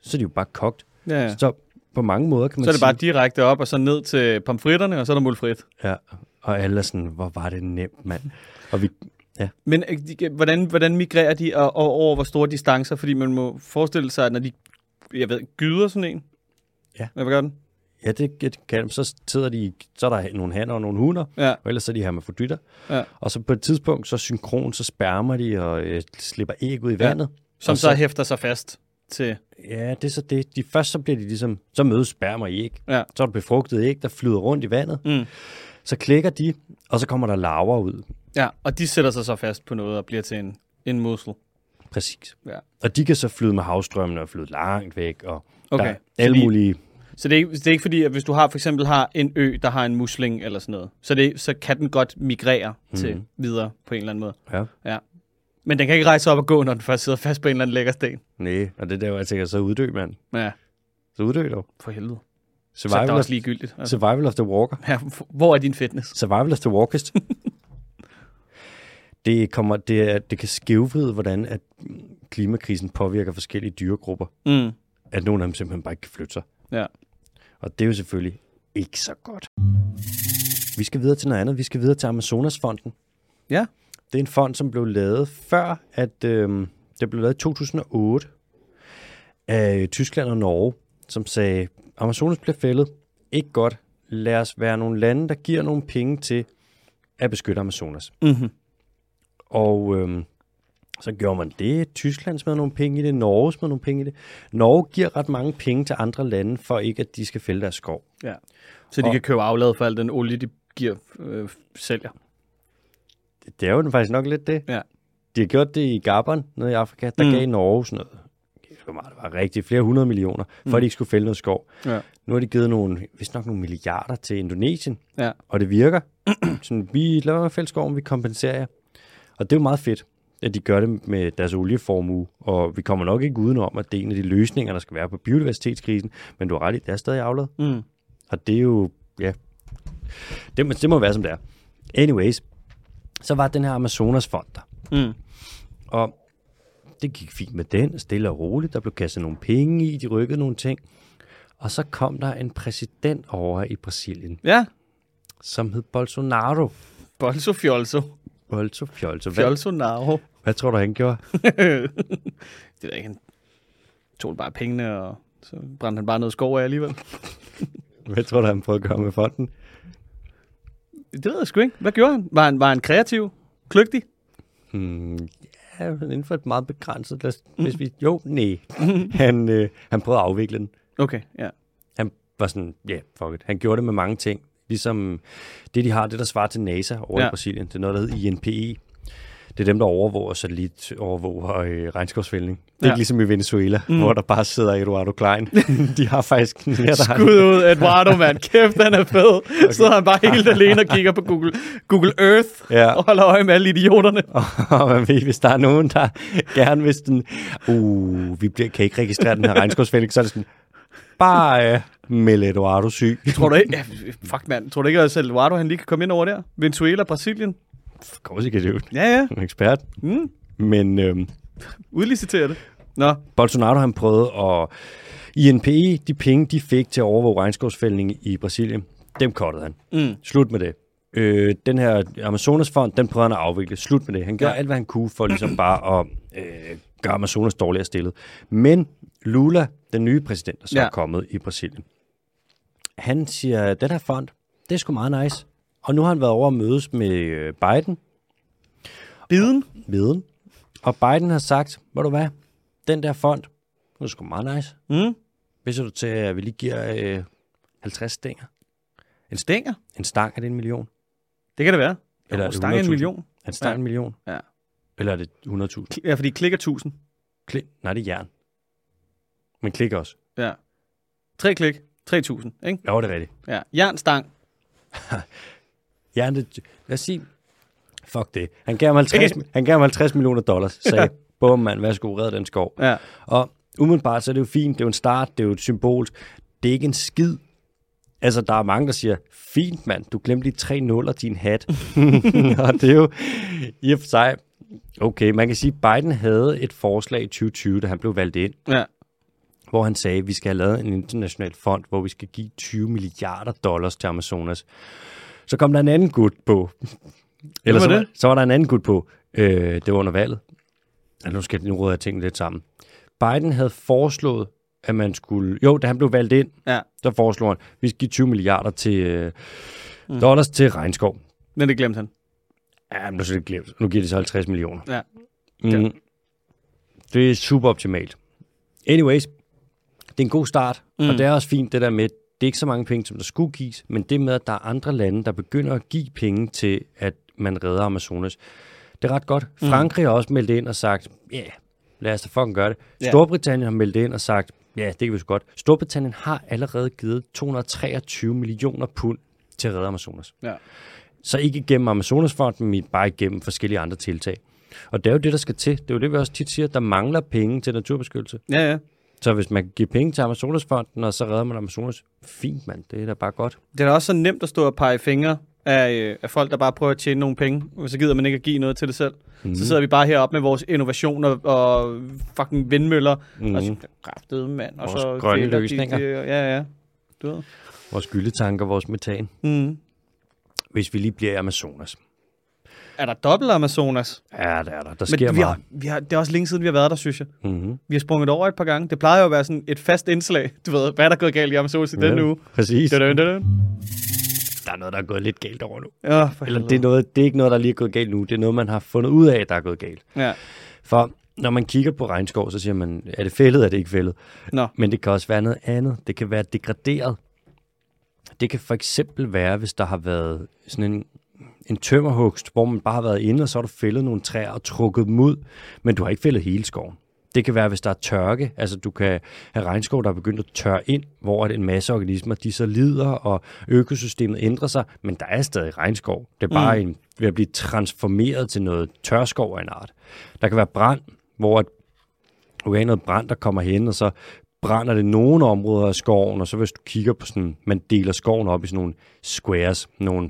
Så er de jo bare kogt. Ja, ja. Så på mange måder kan man Så er det sige, bare direkte op og så ned til pomfritterne, og så er der mulfrit. Ja, Og alle er sådan, hvor var det nemt, mand. Og vi, ja. Men øh, de- hvordan, hvordan migrerer de og, og over hvor store distancer? Fordi man må forestille sig, at når de, jeg ved, gyder sådan en. Ja. Hvad gør den? Ja, det, det kan Så sidder de, så er der nogle hanner og nogle hunder, Ja. og ellers er de hermafroditter. Ja. Og så på et tidspunkt, så synkron, så spærmer de og øh, slipper æg ud i Ja. vandet. Som så, så- så hæfter sig fast til... Ja, det er så det. De først så bliver de ligesom, så mødes sperma i æg. Ja. Så er der befrugtet æg, der flyder rundt i vandet. Mm. Så klikker de, og så kommer der larver ud. Ja, og de sætter sig så fast på noget og bliver til en, en mussel. Præcis. Ja. Og de kan så flyde med havstrømmene og flyde langt væk. Og Okay. der er Så alle de- mulige... Så det er, ikke, det er ikke fordi, at hvis du har for eksempel har en ø, der har en musling eller sådan noget, så, det, så kan den godt migrere mm. til Mhm. videre på en eller anden måde. Ja. Ja. Men den kan ikke rejse op og gå, når den først sidder fast på en eller anden lækker sten. Nej, og det er der, jeg tænker, så uddø, mand. Ja, Så uddø dog. for helvede. Så Survival, er of, også ligegyldigt. Altså. survival of the walker. Ja, hvor er din fitness? Survival of the walkest. *laughs* det, kommer, det, er, det kan skævvride, hvordan at klimakrisen påvirker forskellige dyregrupper. Mm. At nogle af dem simpelthen bare ikke kan flytte sig. Ja. Og det er jo selvfølgelig ikke så godt. Vi skal videre til noget andet. Vi skal videre til Amazonasfonden. Ja. Det er en fond, som blev lavet før, at øh, det blev lavet i 2008 af Tyskland og Norge, som sagde, Amazonas bliver fældet. Ikke godt. Lad os være nogle lande, der giver nogle penge til at beskytte Amazonas. Mm-hmm. Og øhm, så gjorde man det. Tyskland smed nogle penge i det. Norge smed nogle penge i det. Norge giver ret mange penge til andre lande, for ikke at de skal fælde deres skov. Ja. Så de Og- kan købe aflad for al den olie, de giver øh, sælger. Det, det er jo faktisk nok lidt det. Ja. De har gjort det i Gabon, nede i Afrika. Der Mm. gav Norge sådan noget. Hvor meget Det var rigtig flere hundrede millioner, for Mm. at de ikke skulle fælde noget skov. Ja. Nu har de givet nogle, vist nok nogle milliarder til Indonesien, Ja. og det virker. *clears throat* sådan, vi laver fælles skoven, vi kompenserer jer. Og det er jo meget fedt, at de gør det med deres olieformue. Og vi kommer nok ikke udenom, at det er en af de løsninger, der skal være på biodiversitetskrisen. Men du har ret i, det er stadig aflad. Mm. Og det er jo, ja, det, må- det må være som det er. Anyways, så var den her Amazonas-fond der. Mm. Og det gik fint med den, stille og roligt. Der blev kastet nogle penge i, de rykkede nogle ting. Og så kom der en præsident over i Brasilien, Ja. som hed Bolsonaro. Bolso fjolso. Bolso Fjolso. Hvad, Fjolso naro. hvad tror du, han gjorde? *laughs* det ved jeg ikke. Han tog bare pengene, og så brændte han bare noget skov af alligevel. *laughs* Hvad tror du, han prøvede at gøre med fonden? Det ved jeg sgu ikke. Hvad gjorde han? Var han, var han kreativ? Kløgtig? Hmm, ja, inden for et meget begrænset... Lad os, hvis vi, jo, nej. han, øh, han prøvede at afvikle den. Okay, ja. Han var sådan, ja, yeah, fuck it. Han gjorde det med mange ting. Ligesom det, de har, det der svarer til NASA over. Ja. i Brasilien. Det er noget, der hedder INPE. Det er dem, der overvåger satellit, overvåger øh, regnskovsfældning. Det er Ja. ikke ligesom i Venezuela, Mm. hvor der bare sidder Eduardo Klein. *laughs* de har faktisk mere, der Skud ud, Eduardo, mand. Kæft, han er fed. *laughs* Okay. Så han bare helt alene og kigger på Google, Google Earth Ja. og holder øje med alle idioterne. *laughs* Og man ved, hvis der er nogen, der gerne vil sådan, uh, vi bliver, kan ikke registrere den her regnskovsfældning, så er det sådan, bare øh, meld Eduardo syg. Tror du ikke? Ja, fuck, mand. Tror du ikke, at Eduardo han lige kan komme ind over der? Venezuela, Brasilien? Kom ikke det Ja, ja. en ekspert. Mm. Men øhm, Udlicitere det. Nå, Bolsonaro han prøvede at... INPE, de penge, de fik til at overvåge regnskovsfældning i Brasilien, dem kottede han. mm. Slut med det. Øh, den her Amazonasfond, den prøvede han at afvikle. Slut med det. Han gjorde Ja. alt, hvad han kunne for ligesom bare at øh, gøre Amazonas dårligere stillet. Men Lula, den nye præsident, der så Ja. er kommet i Brasilien, han siger, den her fond, det er sgu meget nice. Og nu har han været over at mødes med øh, Biden, Biden? viden. Og Biden har sagt, ved du hvad, den der fond, det er sgu meget nice. Mm. Hvis du til, at vi lige giver øh, 50 stænger. En stænger? En stang, er det en million? Det kan det være. Eller er det stang er en 100.000? million. En stang Ja. en million? Ja. Eller er det 100.000? Kli- Ja, fordi klikker 1000. Klik. Nej, det er jern. Men klik også. Ja. Tre klik. 3000, ikke? Ja, det er rigtigt. Ja. Jernstang. *laughs* Jern, det, lad os sige, fuck det. Han gav ham 50, han gav ham 50 millioner dollars. *laughs* Sagde, bum mand, værsgo, red den skov. Ja. Og umiddelbart, så er det jo fint. Det er jo en start, det er jo et symbol. Det er ikke en skid. Altså, der er mange, der siger, fint mand, du glemte lige tre nuller din hat. *laughs* og det er jo i og for sig, okay, man kan sige, at Biden havde et forslag i 2020, da han blev valgt ind, Ja. hvor han sagde, at vi skal have lavet en international fond, hvor vi skal give 20 milliarder dollars til Amazonas. Så kom der en anden gut på. Eller var så, var, det? så var der en anden gut på. Øh, det var under valget. Altså, nu skal nu råder jeg tingene lidt sammen. Biden havde foreslået, at man skulle... Jo, da han blev valgt ind, Ja. der foreslog han, at vi skal give 20 milliarder til øh, dollars til regnskov. Men det glemte han. Ja, men nu er det glemt. Nu giver de så 50 millioner. Ja. Mm. Det er super optimalt. Anyways, det er en god start, mm. og det er også fint det der med, det er ikke så mange penge, som der skulle gives, men det med, at der er andre lande, der begynder at give penge til, at man redder Amazonas. Det er ret godt. Frankrig har også meldt ind og sagt, ja, yeah, lad os da fucking gøre det. Ja. Storbritannien har meldt ind og sagt, ja, det kan vi så godt. Storbritannien har allerede givet 223 millioner pund til at redde Amazonas. Ja. Så ikke igennem Amazonasfonden, men bare igennem forskellige andre tiltag. Og det er jo det, der skal til. Det er jo det, vi også tit siger, der mangler penge til naturbeskyttelse. Ja, ja. Så hvis man kan give penge til Amazonasfonden, og så redder man Amazonas, fint mand, det er da bare godt. Det er da også så nemt at stå og pege fingre af, øh, af folk, der bare prøver at tjene nogle penge, og så gider man ikke at give noget til det selv. Mm. Så sidder vi bare heroppe med vores innovationer og fucking vindmøller, mm. og så kraftede mand, og Vores så grønne kvæler de løsninger. det, ja, ja. Du ved. Vores gyldetanker, vores metan. Mm. Hvis vi lige bliver i Amazonas. Er der dobbelt Amazonas? Ja, det er der. Der sker Men vi har, meget. vi har, det er også længe siden, vi har været der, synes jeg. Mm-hmm. Vi har sprunget over et par gange. Det plejer jo at være sådan et fast indslag. Du ved, hvad er der gået galt i Amazonas i denne uge? Præcis. Dun, dun, dun. Der er noget, der er gået lidt galt over nu. Ja, for Eller det er, noget, det er ikke noget, der lige er gået galt nu. Det er noget, man har fundet ud af, der er gået galt. Ja. For når man kigger på regnskov, så siger man, er det fældet, er det ikke fældet? Nå. Men det kan også være noget andet. Det kan være degraderet. Det kan for eksempel være, hvis der har været sådan en, en tømmerhugst, hvor man bare har været inde, og så har du fældet nogle træer og trukket dem ud, men du har ikke fældet hele skoven. Det kan være, hvis der er tørke, altså du kan have regnskov, der er begyndt at tørre ind, hvor at en masse organismer, de så lider, og økosystemet ændrer sig, men der er stadig regnskov. Det er bare mm. en, ved at blive transformeret til noget tørskov af en art. Der kan være brand, hvor at du kan noget brand, der kommer hen, og så brænder det nogle områder af skoven, og så hvis du kigger på sådan, man deler skoven op i sådan nogle squares, nogle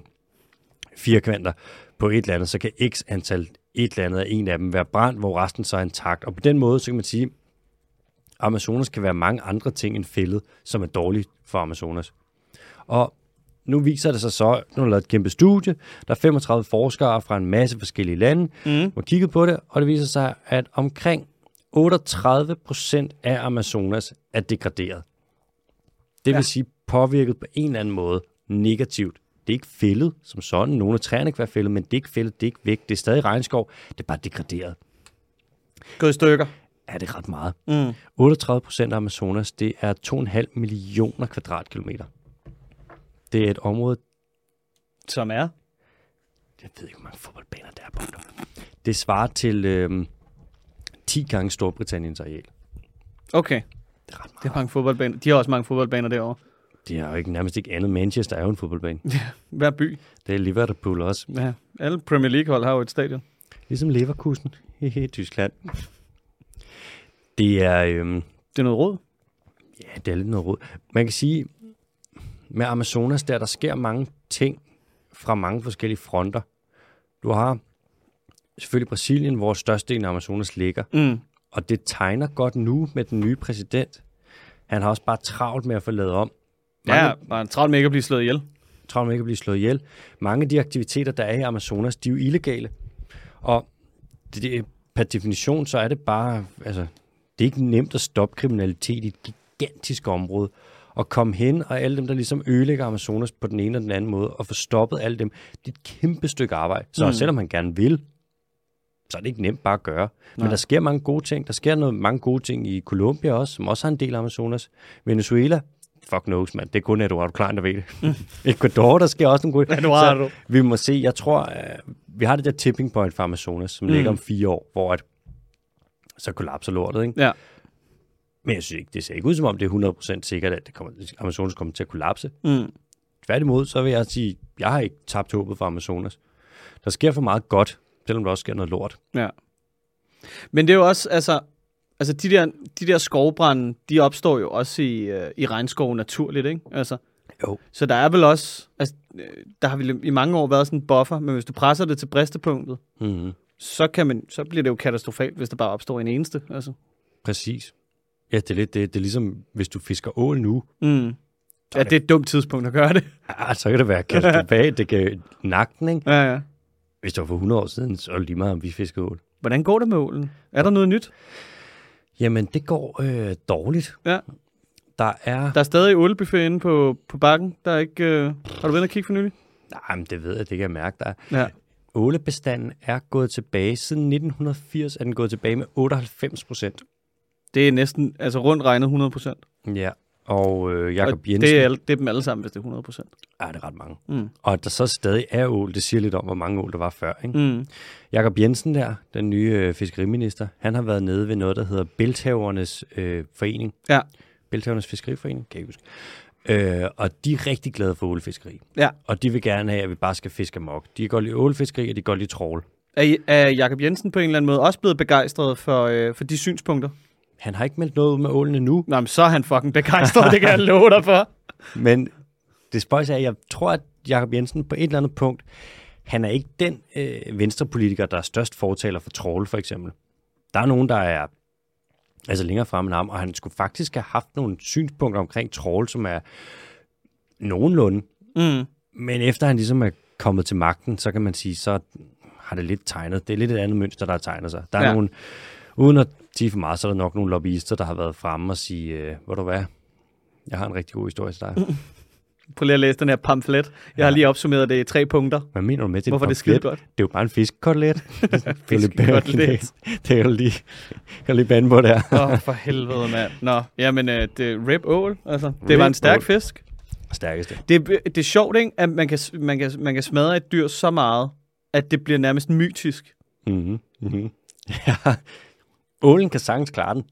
firkanter på et eller andet, så kan x antal et eller andet af en af dem være brændt, hvor resten så er intakt. Og på den måde, så kan man sige, Amazonas kan være mange andre ting end fældet, som er dårligt for Amazonas. Og nu viser det sig så, nu har lavet et kæmpe studie, der er 35 forskere fra en masse forskellige lande, mm. har kigget på det, og det viser sig, at omkring 38 procent af Amazonas er degraderet. Det vil Ja. sige påvirket på en eller anden måde negativt. Det er ikke fældet som sådan. Nogle af træerne kan være fældet, men det er ikke fældet, det er ikke væk. Det er stadig regnskov. Det er bare degraderet. Gået i stykker. Er det ret meget? Mm. 38 procent af Amazonas, det er 2,5 millioner kvadratkilometer. Det er et område, Som er. jeg ved ikke, hvor mange fodboldbaner der er på. Det svarer til øhm, 10 gange Storbritanniens areal. Okay. Det er ret meget. Det er mange fodboldbaner. De har også mange fodboldbaner derovre. Det er jo ikke nærmest ikke andet. Manchester er jo en fodboldbane. Hver by. Det er Liverpool også. Ja. Alle Premier League-hold har jo et stadion. Ligesom Leverkusen i Tyskland. Det er, øhm, Det er noget råd. ja, det er lidt noget råd. Man kan sige, med Amazonas der, der sker mange ting fra mange forskellige fronter. Du har selvfølgelig Brasilien, hvor størstedelen af Amazonas ligger. Mm. Og det tegner godt nu med den nye præsident. Han har også bare travlt med at få lavet om. Mange, Ja, bare travlt med ikke at blive slået ihjel. travlt med ikke at blive slået ihjel. Mange af de aktiviteter, der er i Amazonas, de er jo illegale. Og det, det, per definition, så er det bare, altså, det er ikke nemt at stoppe kriminalitet i et gigantisk område. Og komme hen, og alle dem, der ligesom ødelægger Amazonas på den ene og den anden måde, og få stoppet alle dem, det er et kæmpe stykke arbejde. Så mm. selvom man gerne vil, så er det ikke nemt bare at gøre. Men Nej. der sker mange gode ting. Der sker noget, mange gode ting i Colombia også, som også har en del af Amazonas. Venezuela, fuck knows, mand. Det er kun Eduardo Klein, der ved det. *laughs* Ecuador, der sker også nogle gode Eduardo. Så vi må se, jeg tror, uh, vi har det der tipping point for Amazonas, som mm. ligger om fire år, hvor at, så kollapser lortet, ikke? Ja. Men jeg synes ikke, det ser ikke ud som om, det er 100% sikkert, at det kommer, Amazonas kommer til at kollapse. Mm. Tværtimod, så vil jeg sige, jeg har ikke tabt håbet for Amazonas. Der sker for meget godt, selvom der også sker noget lort. Ja. Men det er jo også, altså, altså de der, de der skovbrænde, de opstår jo også i, uh, i regnskov naturligt, ikke? Altså, Jo. så der er vel også, altså, øh, der har vel i mange år været sådan en buffer, men hvis du presser det til bristepunktet, Mm-hmm. så, kan man, så bliver det jo katastrofalt, hvis der bare opstår en eneste. Altså. Præcis. Ja, det er, lidt, det, det er ligesom, hvis du fisker ål nu, Mm. Ja, det er et dumt tidspunkt at gøre det. *laughs* Ah, så kan det være tilbage. Det kan nakke den, ikke? Ja, ja. Hvis det var for 100 år siden, så er det lige meget, om vi fiskede ål. Hvordan går det med ålen? Er der noget nyt? Jamen, det går øh, dårligt. Ja. Der er... Der er stadig ålebuffet inde på, på bakken. Der er ikke, øh... Har du været og kigge for nylig? Nej, men det ved jeg, det kan jeg mærke, der er. Ja. Ålebestanden er gået tilbage. Siden 1980 er den gået tilbage med 98 procent. Det er næsten, altså rundt regnet 100 procent. Ja. Og øh, Jakob Og Jensen... det er, alle- det er dem alle sammen, hvis det er 100 procent. Ja, det er ret mange. Mm. Og at der så stadig er ål, det siger lidt om, hvor mange ål der var før. Ikke? Mm. Jakob Jensen der, den nye øh, fiskeriminister, han har været nede ved noget, der hedder Bælthavernes øh, Forening. Ja. Bælthavernes Fiskeriforening, kan jeg huske. Øh, og de er rigtig glade for ålefiskeri. Ja. Og de vil gerne have, at vi bare skal fiske amok. De kan godt lide ålefiskeri, og de godt lide trål. Er, er Jakob Jensen på en eller anden måde også blevet begejstret for, øh, for de synspunkter? Han har ikke meldt noget ud med ålene nu, Nå, men så er han fucking begejstret, det kan jeg love dig for. *laughs* men det spøjs er, at jeg tror, at Jakob Jensen på et eller andet punkt, han er ikke den øh, venstrepolitiker, der er størst fortaler for trål, for eksempel. Der er nogen, der er altså længere frem end ham, og han skulle faktisk have haft nogle synspunkter omkring trål, som er nogenlunde. Mm. Men efter han ligesom er kommet til magten, så kan man sige, så har det lidt tegnet. Det er lidt et andet mønster, der har tegnet sig. Der er ja. nogle, uden at sige for meget, så er der nok nogle lobbyister, der har været fremme og sige, øh, hvor du hvad, jeg har en rigtig god historie til dig. *laughs* Prøv lige at læse den her pamflet. Jeg har lige opsummeret det i tre punkter. Hvad mener du med det? Hvorfor er det skide godt? Det er jo bare en er lidt Fiskekotelet. Det *laughs* kan du lige, kan lige bande på der. Åh, oh, for helvede, mand. Nå, jamen, øh, det rib ål, altså. Det var en stærk ål. fisk. Stærkeste. Det, er- det er sjovt, ikke? At man kan, man, kan, man kan smadre et dyr så meget, at det bliver nærmest mytisk. Mm-hmm. Mm-hmm. *laughs* Ja. Ålen kan sagtens klare den,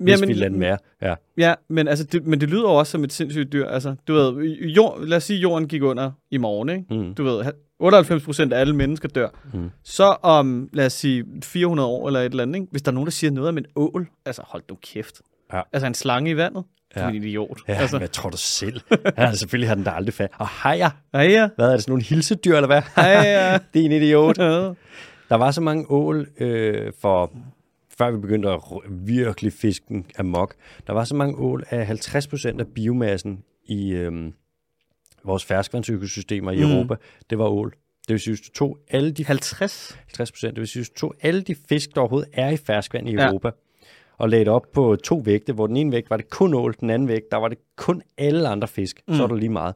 hvis Jamen, vi lader den være. Ja. Ja, men, altså, det, men det lyder jo også som et sindssygt dyr. Altså, du ved, jord, lad os sige, jorden gik under i morgen, ikke? Mm. Du ved, 98 procent af alle mennesker dør. Mm. Så om, lad os sige, 400 år eller et eller andet, ikke? hvis der er nogen, der siger noget om en ål, altså hold nu kæft. Ja. Altså en slange i vandet, ja. Ja. en idiot. Ja, altså, hvad tror du selv? Ja, selvfølgelig har den da aldrig fat. Og hajer, ja, ja. hvad er det, sådan nogle hilsedyr, eller hvad? *laughs* Ja, ja. det er en idiot. Der var så mange ål øh, for før vi begyndte at virkelig fisken amok. Der var så mange ål, at 50% af biomassen i øh, vores ferskvandsøkosystemer i Mm. Europa, det var ål. Det vil sige, hvis du tog alle de 50? 50 procent. Det vil sige, hvis du tog alle de fisk, der overhovedet er i ferskvand i Ja. Europa, og lagde det op på to vægte, hvor den ene vægt var det kun ål, den anden vægt, der var det kun alle andre fisk. Mm. Så er der lige meget.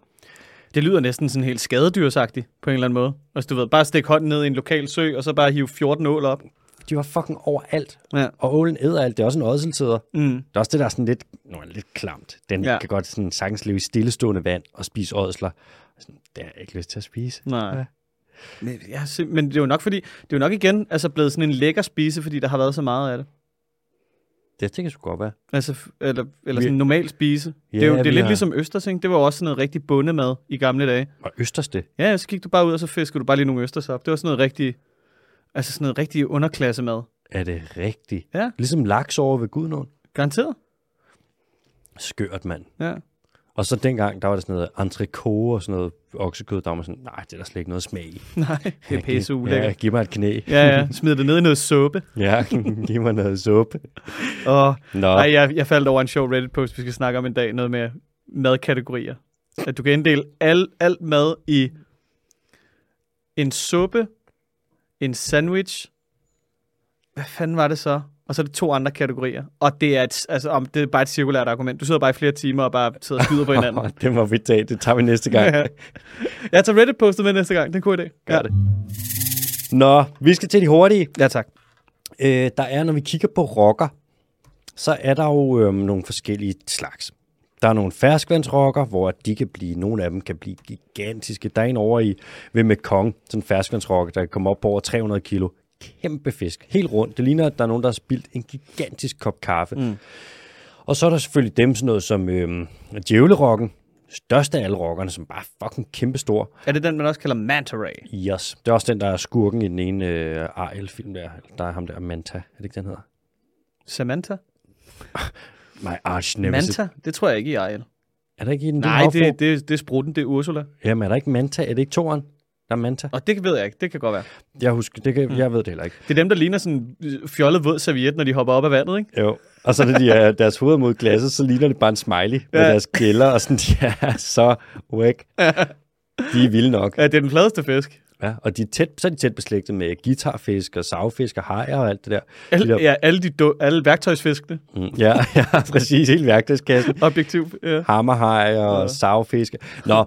Det lyder næsten sådan helt skadedyrsagtigt på en eller anden måde. Altså, du ved, bare stikke hånden ned i en lokal sø, og så bare hive 14 ål op. De var fucking overalt. Ja. Og ålen æder alt. Det er også en ådseltæder. Mm. Det er også det, der er sådan lidt, nu er lidt klamt. Den Ja. kan godt sådan sagtens leve i stillestående vand og spise ådsler. Sådan, Det har jeg ikke lyst til at spise. Nej. Ja. Men, ja, men det er jo nok fordi, det er jo nok igen altså blevet sådan en lækker spise, fordi der har været så meget af det. Det, det kan sgu godt være. Altså, eller, eller Vi- sådan en normal spise. Ja, det er jo det er vi lidt har- ligesom østersing. Det var også sådan noget rigtig bundemad i gamle dage. Og østerste. Ja, ja, så gik du bare ud, og så fiskede du bare lige nogle østers op. Det var sådan noget rigtig, altså sådan noget rigtig underklassemad. Er det rigtigt? Ja. Ligesom laks over ved Gudnåen. Garanteret. Skørt, mand. Ja. Og så dengang, der var der sådan noget entrecôte og sådan noget oksekød, der var man sådan, nej, det er der slet ikke noget smag i. *laughs* Nej, det er pisse Ja, ulækkert. giv mig et knæ. Ja, ja. Smid det ned i noget suppe. *laughs* ja, giv mig noget suppe. Og, Nå, ej, jeg, jeg faldt over en sjov Reddit-post, vi skal snakke om en dag. Noget med madkategorier. At du kan inddele al, alt mad i en suppe, en sandwich. Hvad fanden var det så? Og så er det to andre kategorier. Og det er, et, altså, om, det er bare et cirkulært argument. Du sidder bare i flere timer og bare sidder og skyder på hinanden. *laughs* det må vi tage. Det tager vi næste gang. Ja. Jeg tager Reddit-postet med næste gang. Det er en god idé. Gør det. Nå, vi skal til de hurtige. Ja, tak. Øh, der er, når vi kigger på rocker, så er der jo øhm, nogle forskellige slags. Der er nogle ferskvandsrokker, hvor de kan blive, nogle af dem kan blive gigantiske. Der er en over i ved Mekong, sådan en ferskvandsrokke, der kan komme op på over 300 kilo. Kæmpe fisk. Helt rundt. Det ligner, at der er nogen, der har spildt en gigantisk kop kaffe. Mm. Og så er der selvfølgelig dem sådan noget som øhm, djævlerokken. Største af alle rockerne, som bare er fucking kæmpestor. Er det den, man også kalder Manta Ray? Yes. Det er også den, der er skurken i den ene øh, Ariel-film der. Der er ham der, Manta. Er det ikke, den hedder? Samantha? *laughs* My arch nemesis. Manta? Det tror jeg ikke i Ariel. Er der ikke i den? Nej, havfrue? det, det, det er sprutten, det er Ursula. Jamen, er der ikke Manta? Er det ikke toren? Der er Manta. Og det ved jeg ikke. Det kan godt være. Jeg husker, det kan, jeg ved det heller ikke. Det er dem, der ligner sådan fjollet våd serviet, når de hopper op af vandet, ikke? Jo. Og så når de er deres hoved mod glasset, så ligner det bare en smiley med Ja. deres gælder, og sådan, de er så whack. De er vilde nok. Ja, det er den fladeste fisk. Ja, og de er tæt, så er de tæt beslægtet med guitarfisk og savfisk og hajer og alt det der. Alle, De der- ja, alle, de do, alle værktøjsfiskene. Mm, ja, *laughs* ja, præcis. Hele værktøjskassen. Objektiv. Ja. Hammerhaj og Ja. savfisk. Nå,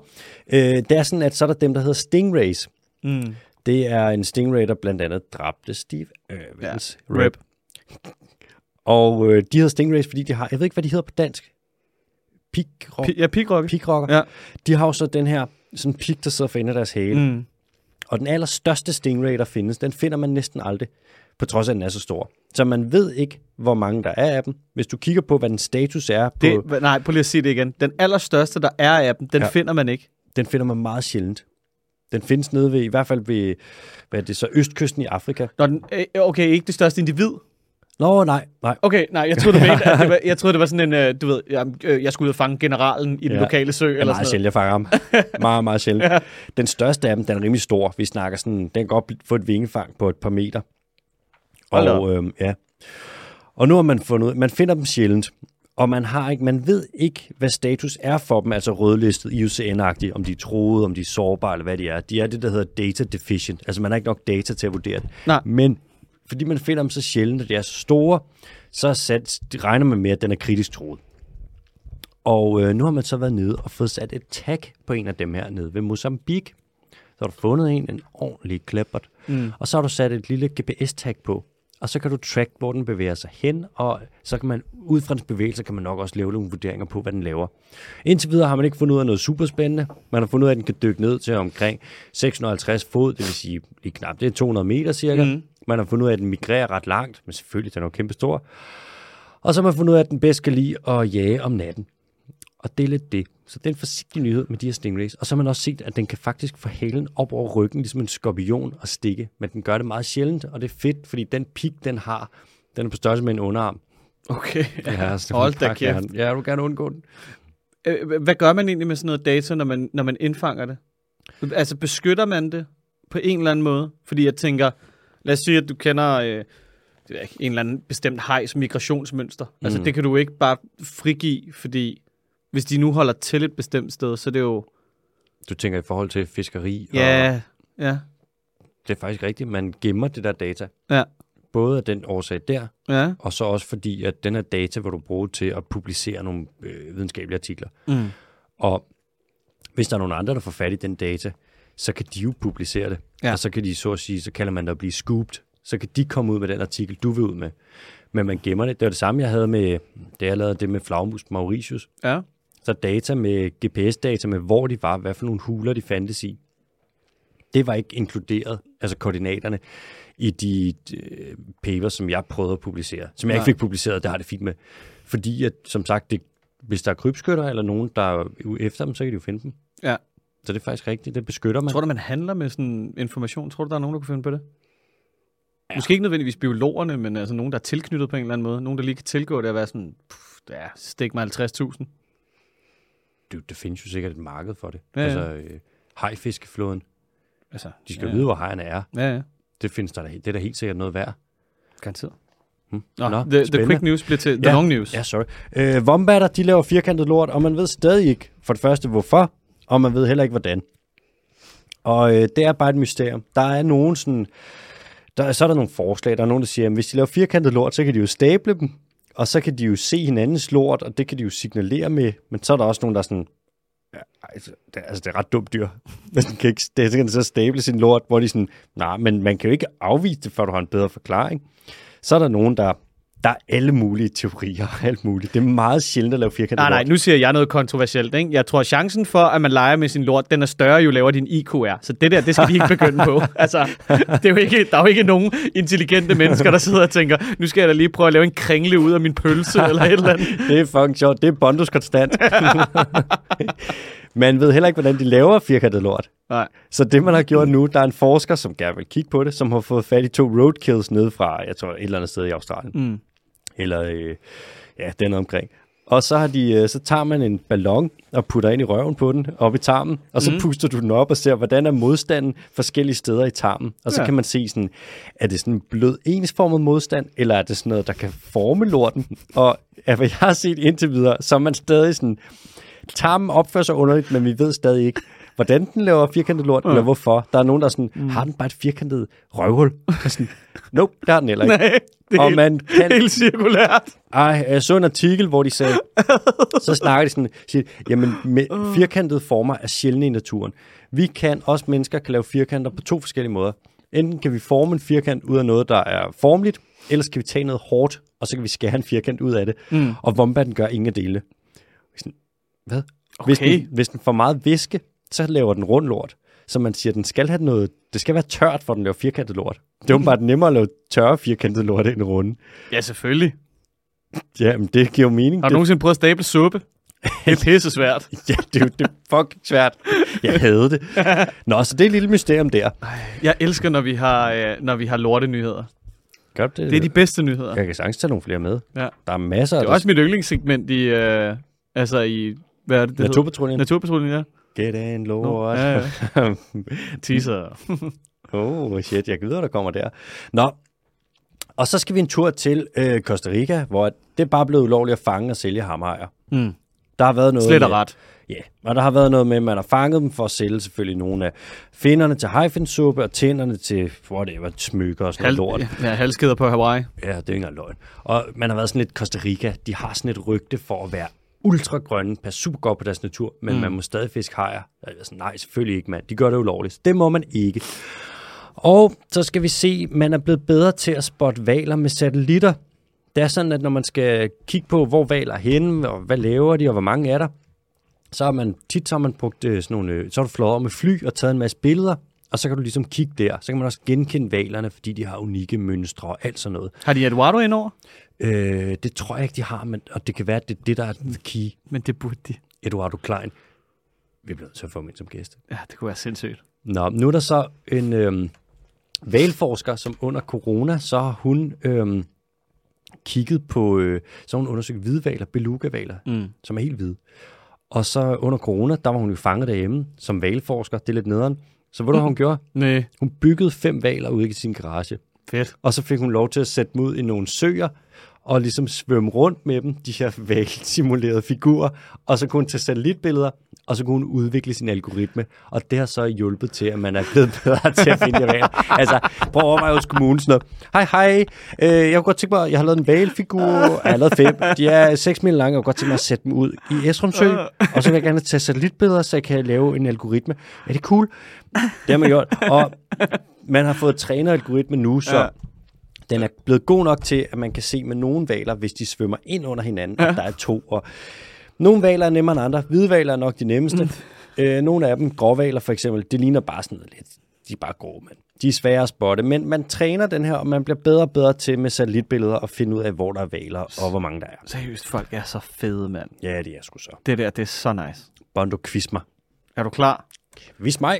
øh, det er sådan, at så er der dem, der hedder stingrays. Mm. Det er en stingray, der blandt andet dræbte Steve Irwins Ja. Rip. Og øh, de hedder stingrays, fordi de har, jeg ved ikke, hvad de hedder på dansk. Pikrok. Pi- ja, pigrokke. Pikrokker. Ja. De har jo så den her sådan pik, der sidder for enden af deres hale. Mm. Og den allerstørste stingray, der findes, den finder man næsten aldrig, på trods af, at den er så stor. Så man ved ikke, hvor mange der er af dem. Hvis du kigger på, hvad den status er, på, Det, nej, prøv lige at sige det igen. Den allerstørste, der er af dem, den Ja. finder man ikke. den finder man meget sjældent. Den findes nede ved, i hvert fald ved, hvad er det så, østkysten i Afrika. Når den, øh, okay, ikke det største individ. Nå, nej, nej. Okay, nej, jeg troede, du *laughs* mente, at det var, jeg troede, det var sådan en, øh, du ved, jeg, øh, jeg skulle ud og fange generalen i den Ja. lokale sø. Er eller meget sådan sjældent, jeg fanger ham. *laughs* meget, meget sjældent. Ja. Den største af dem, den er rimelig stor. Vi snakker sådan, den kan godt få et vingefang på et par meter. Og, øhm, ja. og nu har man fundet ud, man finder dem sjældent. Og man har ikke, man ved ikke, hvad status er for dem, altså rødlistet, IUCN-agtigt, om de er troede, om de er sårbare, eller hvad de er. De er det, der hedder data deficient. Altså man har ikke nok data til at vurdere det. Nej. Men fordi man finder dem så sjældent, og de er så store, så er sat, de regner man med, at den er kritisk troet. Og øh, nu har man så været nede og fået sat et tag på en af dem her nede ved Mozambique. Så har du fundet en, en ordentlig kleppert. Mm. Og så har du sat et lille GPS-tag på. Og så kan du track, hvor den bevæger sig hen, og så kan man, ud fra dens bevægelser, kan man nok også lave nogle vurderinger på, hvad den laver. Indtil videre har man ikke fundet ud af noget superspændende. Man har fundet ud af, at den kan dykke ned til omkring 650 fod, det vil sige lige knap, det er 200 meter cirka. Mm. Man har fundet ud af, at den migrerer ret langt, men selvfølgelig, den er jo kæmpe stor. Og så har man fundet ud af, at den bedst kan lide at jage om natten. Og det er lidt det. Så det er en forsigtig nyhed med de her stingrays. Og så har man også set, at den kan faktisk få halen op over ryggen, ligesom en skorpion og stikke. Men den gør det meget sjældent, og det er fedt, fordi den pik, den har, den er på størrelse med en underarm. Okay. Ja, så Hold da kæft. jeg- Ja, du gerne undgå den. Øh, Hvad gør man egentlig med sådan noget data, når man, når man indfanger det? Altså beskytter man det på en eller anden måde? Fordi jeg tænker, lad os sige, at du kender øh, en eller anden bestemt hejs migrationsmønster. Altså Mm. det kan du ikke bare frigive, fordi hvis de nu holder til et bestemt sted, så er det jo... Du tænker i forhold til fiskeri, og Ja, ja, det er faktisk rigtigt, man gemmer det der data. ja, Både af den årsag der, ja. og så også fordi, at den her data vil du bruge til at publicere nogle øh, videnskabelige artikler. Mm. Og hvis der er nogen andre, der får fat i den data, så kan de jo publicere det. Ja. Ja. Og så kan de så at sige, så kalder man det at blive scooped. Så kan de komme ud med den artikel, du vil ud med. Men man gemmer det. Det var det samme, jeg havde med, da jeg lavede det med flagmus Mauritius. Ja, Så data med GPS-data med, hvor de var, hvad for nogle huler de fandtes i. Det var ikke inkluderet, altså koordinaterne, i de øh, papers, som jeg prøvede at publicere. Som jeg Nej. ikke fik publiceret, det har det fint med. Fordi, at, som sagt, det, hvis der er krybskytter eller nogen, der er efter dem, så kan de jo finde dem. ja. Så det er faktisk rigtigt, det beskytter man. Tror du, man handler med sådan information? Tror du, der er nogen, der kunne finde på det? Ja. Måske ikke nødvendigvis biologerne, men altså nogen, der er tilknyttet på en eller anden måde. Nogen, der lige kan tilgå det at være sådan, pff, ja, stik mig 50.000. det, det findes jo sikkert et marked for det. Ja, ja. Altså, øh, hajfiskeflåden, Altså, de skal ja, vide, hvor hajerne er. Ja, ja. Det findes der, det er da helt sikkert noget værd. Garanteret. Hmm. Nå, Nå, the, the quick news bliver til the Ja. long news. Ja, sorry. Øh, Wombatter, de laver firkantet lort, og man ved stadig ikke, for det første, hvorfor, og man ved heller ikke, hvordan. Og øh, det er bare et mysterium. Der er nogen sådan... Der, så er der nogle forslag. Der er nogen, der siger, at hvis de laver firkantet lort, så kan de jo stable dem, og så kan de jo se hinandens lort, og det kan de jo signalere med. Men så er der også nogen, der er sådan... Ja, altså, det, altså, det er ret dumt dyr. *laughs* Men den kan ikke, det, kan så stable sin lort, hvor de sådan, nej, men man kan jo ikke afvise det, før du har en bedre forklaring. Så er der nogen, der der er alle mulige teorier, alt muligt. Det er meget sjældent at lave firkantet Nej, nej, nu siger jeg noget kontroversielt. Ikke? Jeg tror, at chancen for, at man leger med sin lort, den er større, jo lavere din IQ er. Så det der, det skal de ikke begynde på. *laughs* Altså, det er jo ikke, der er jo ikke nogen intelligente mennesker, der sidder og tænker, nu skal jeg da lige prøve at lave en kringle ud af min pølse, eller et eller andet. *laughs* Det er fucking sjovt. Det er Bondus konstant. *laughs* man ved heller ikke, hvordan de laver firkantet lort. Nej. Så det, man har gjort nu, der er en forsker, som gerne vil kigge på det, som har fået fat i to roadkills nede fra, jeg tror, et eller andet sted i Australien. Mm. Eller, øh, ja, den omkring. Og så, har de, øh, så tager man en ballon og putter ind i røven på den, op i tarmen, og så mm. puster du den op og ser, hvordan er modstanden forskellige steder i tarmen. Og så Ja. kan man se, sådan, er det sådan en blød ensformet modstand, eller er det sådan noget, der kan forme lorten? Og af hvad jeg har set indtil videre, så er man stadig sådan, tarmen opfører sig underligt, men vi ved stadig ikke, hvordan den laver firkantet lort, ja. eller hvorfor. Der er nogen, der er sådan, mm. har den bare et firkantet røvhul? Og sådan, nope, det har den heller ikke. *laughs* Nej, det er Og helt, man kan helt cirkulært. ej, jeg så en artikel, hvor de sagde, *laughs* så snakker de sådan, siger, jamen med firkantede former er sjældne i naturen. Vi kan, også mennesker, kan lave firkanter på to forskellige måder. Enten kan vi forme en firkant ud af noget, der er formligt, eller skal vi tage noget hårdt, og så kan vi skære en firkant ud af det. Mm. Og vombatten gør ingen af. Sådan, Hvad? Hvis, Okay. den, hvis den får meget væske, så laver den rund lort. Så man siger, den skal have noget, det skal være tørt, for at den laver firkantet lort. Det er jo bare nemmere at lave tørre firkantet lort end runde. Ja, selvfølgelig. Ja, men det giver jo mening. Har du det, nogensinde prøvet at stable suppe? Det er pisse svært. *laughs* Ja, det er jo det er fucking svært. Jeg havde det. Nå, så det er et lille mysterium der. Jeg elsker, når vi har, øh, når vi har lortenyheder. Gør du det? Det er de bedste nyheder. Jeg kan sagtens tage nogle flere med. Ja. Der er masser af Det er også mit yndlingssegment i, øh, altså i, hvad er det, det hedder? Naturpatruljen. Naturpatruljen, ja. Get in, Nå, lort. ja, ja. *laughs* Teaser. oh, shit, jeg gider, der kommer der. Nå, og så skal vi en tur til øh, Costa Rica, hvor det er bare blevet ulovligt at fange og sælge hammerhajer. Mm. Der har været noget Slet og ret. Ja, og der har været noget med, at man har fanget dem for at sælge selvfølgelig nogle af finderne til hajfinsuppe og tænderne til, whatever, smykker og sådan noget lort. ja, halskæder på Hawaii. Ja, det er ikke engang løgn. Og man har været sådan lidt Costa Rica. De har sådan et rygte for at være ultragrønne, passe super godt på deres natur, men mm. man må stadig fiske hajer. Jeg er sådan, nej, selvfølgelig ikke, mand. De gør det ulovligt. Det må man ikke. Og så skal vi se, man er blevet bedre til at spotte valer med satellitter. Det er sådan, at når man skal kigge på, hvor valer er henne, og hvad laver de, og hvor mange er der, så har man tit så har man brugt øh, sådan nogle, øh, så har du flået over med fly og taget en masse billeder, og så kan du ligesom kigge der. Så kan man også genkende valerne, fordi de har unikke mønstre og alt sådan noget. Har de Eduardo indover? Øh, det tror jeg ikke, de har, men, og det kan være, at det er det, der er the key. Men det burde de. Eduardo Klein. Vi bliver nødt til at få ham ind som gæst. Ja, det kunne være sindssygt. Nå, nu er der så en øhm, valforsker, som under corona, så har hun øhm, kigget på, øh, så hun undersøgt hvidvaler, beluga-valer, Mm. som er helt hvide. Og så under corona, der var hun jo fanget derhjemme som valforsker. Det er lidt nederen. Så ved du, hvad hun gjorde? Nej, Hun byggede fem valer ude i sin garage. fedt. Og så fik hun lov til at sætte dem ud i nogle søer, og ligesom svømme rundt med dem, de her valgsimulerede figurer, og så kunne hun tage satellitbilleder, og så kunne hun udvikle sin algoritme, og det har så hjulpet til, at man er blevet *laughs* bedre til at finde valer. Altså, prøv at overveje hos kommunen sådan noget. Hej, hej, øh, jeg kunne godt tænke mig, jeg har lavet en valfigur, jeg har lavet fem, de er 6 mil lange, jeg kunne godt tænke mig at sætte dem ud i Esrumsø, og så vil jeg gerne tage satellitbilleder, så jeg kan lave en algoritme. Er det cool? Det har man gjort, og man har fået trænet algoritmen nu, så Ja den er blevet god nok til, at man kan se med nogle valer, hvis de svømmer ind under hinanden, ja. at der er to. Og nogle valer er nemmere end andre. Hvide valer er nok de nemmeste. Mm. Øh, nogle af dem, gråvaler for eksempel, det ligner bare sådan noget lidt. De er bare grå, men de er svære at spotte. Men man træner den her, og man bliver bedre og bedre til med satellitbilleder at finde ud af, hvor der er valer og hvor mange der er. Seriøst, folk er så fede, mand. Ja, det er sgu så. Det der, det er så nice. Bondo, quiz mig. Er du klar? Vis mig.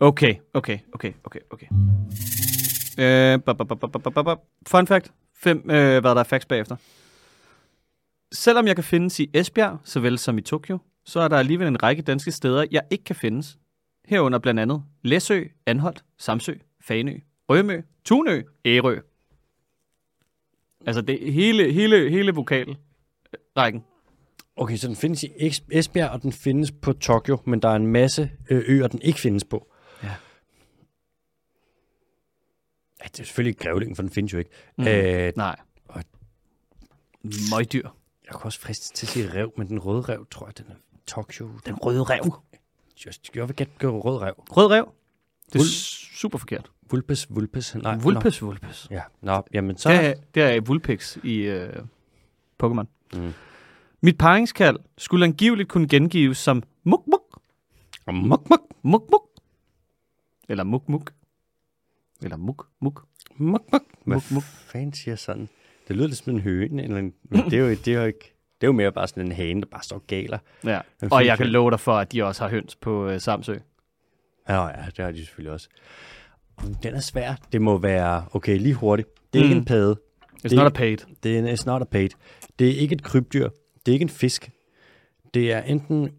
Okay, okay, okay, okay, okay. Øh. Fun fact. Fem, øh, hvad der er facts bagefter. Selvom jeg kan findes i Esbjerg, såvel som i Tokyo, så er der alligevel en række danske steder, jeg ikke kan findes. Herunder blandt andet Læsø, Anholt, Samsø, Fanø, Rømø, Tunø, Ærø. Altså det hele, hele, hele vokalrækken. Okay, så den findes i Es- Esbjerg, og den findes på Tokyo, men der er en masse øh, øer, den ikke findes på. Ja. Ja, det er selvfølgelig ikke grævlingen, for den findes jo ikke. Mm. Øh, Nej. Og- Møgdyr. jeg kunne også friste til at sige rev, men den røde rev, tror jeg, den er Tokyo. Den røde rev. Jeg, jeg vil gætte gøre rød rev. Rød rev. Det er Vul- super forkert. Vulpes, vulpes. Nej, Vulpes, vulpes. Nå. Ja, nå, jamen så... Det er, det er Vulpix i øh, Pokémon. Mm. Mit paringskald skulle angiveligt kunne gengives som muk muk, Muk, muk, muk muk, eller muk muk, eller muk muk. muk, muk. Hvad Muk, muk. fanden siger sådan? Det lyder lidt som en høne, eller en, men det er jo, det er jo ikke... Det er jo mere bare sådan en hane, der bare står galer. Ja. Og jeg kan love dig for, at de også har høns på øh, Samsø. Ja, ja, det har de selvfølgelig også. Den er svær. Det må være... Okay, lige hurtigt. Det er mm. ikke Mm. en padde. It's Det- not a paid. Det er en it's not a paid. Det er ikke et krybdyr. Det er ikke en fisk. Det er enten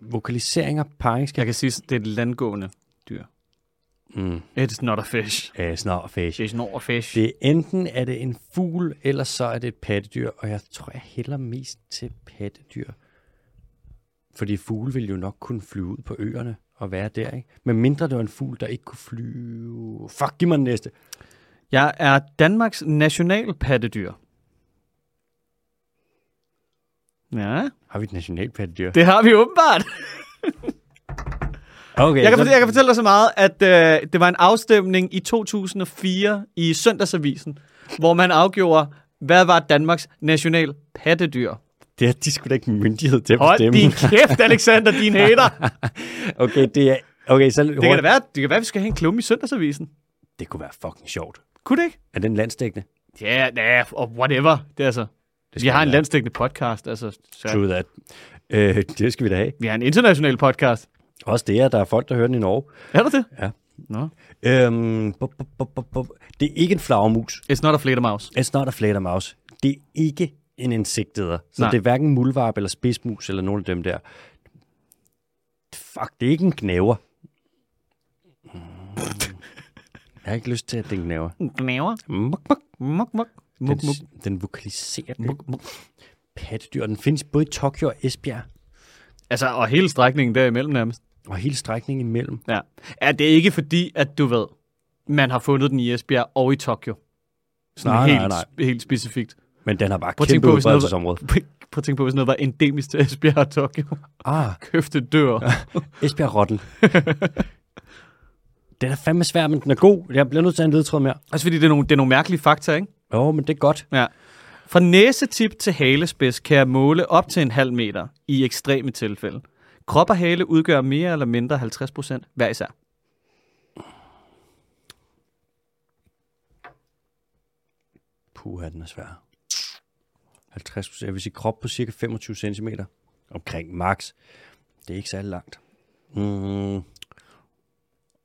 vokaliseringer, paringsskab. Jeg kan sige, det er et landgående dyr. Mm. It's not a fish. Uh, snart fish. It's not a fish. Det er enten er det en fugl, eller så er det et pattedyr, og jeg tror, jeg hælder mest til pattedyr. Fordi fugle vil jo nok kunne flyve ud på øerne og være der, ikke? Men mindre det var en fugl, der ikke kunne flyve... Fuck, giv mig den næste. Jeg er Danmarks nationalpattedyr. Ja, Har vi et nationalpattedyr? det har vi åbenbart. *laughs* Okay, Jeg kan, fortælle, jeg kan fortælle dig så meget, at øh, det var en afstemning i 2004 i Søndagsavisen, hvor man afgjorde, hvad var Danmarks nationalpattedyr. Det er de skulle da ikke myndighed til at Hold bestemme. din kæft, Alexander, din *laughs* hater. Okay, det er... Okay, så Det kan da være, det kan være, at vi skal have en klumme i Søndagsavisen. Det kunne være fucking sjovt. Kunne det ikke? Er den landstækkende? Ja, ja, og whatever. Det er altså... Det Vi har en være. landstækkende podcast, altså. Så True that. Øh, det skal vi da have. vi har en international podcast. Også det, at der er folk, der hører den i Norge. Er der det? Ja. Nå. Øhm, bup, bup, bup, bup. Det er ikke en flagermus. It's not a fledermaus. It's not a flagermus. Det er ikke en insektæder. Så Nej. det er hverken muldvarp eller spidsmus eller nogen af dem der. Fuck, det er ikke en knæver. Mm. Jeg har ikke lyst til, at det er en knæver. Knæver. Muk, muk. Muk, muk. Den, Muk, muk. den vokaliserer det. Muk, muk. Pattedyr. Den findes både i Tokyo og Esbjerg. Altså, og hele strækningen derimellem nærmest. Og hele strækningen imellem. Ja. Er det ikke fordi, at du ved, man har fundet den i Esbjerg og i Tokyo? Sådan Nej, helt, nej, nej. helt specifikt. Men den har bare Prøv kæmpe udbredelsesområde. *laughs* Prøv at tænke på, hvis noget var endemisk til Esbjerg og Tokyo. Ah, *laughs* Køfte dør. Esbjerg Rottel. *laughs* den er fandme svær, men den er god. Jeg bliver nødt til at have en ledtråd mere. Også fordi det er nogle, det er nogle mærkelige fakta, ikke? Jo, men det er godt. Ja. Fra næsetip til halespids kan jeg måle op til en halv meter i ekstreme tilfælde. Krop og hale udgør mere eller mindre 50 procent hver især. Puh, den er svær. 50 procent. Jeg vil sige krop på cirka 25 cm. Omkring max. Det er ikke særlig langt. Mm.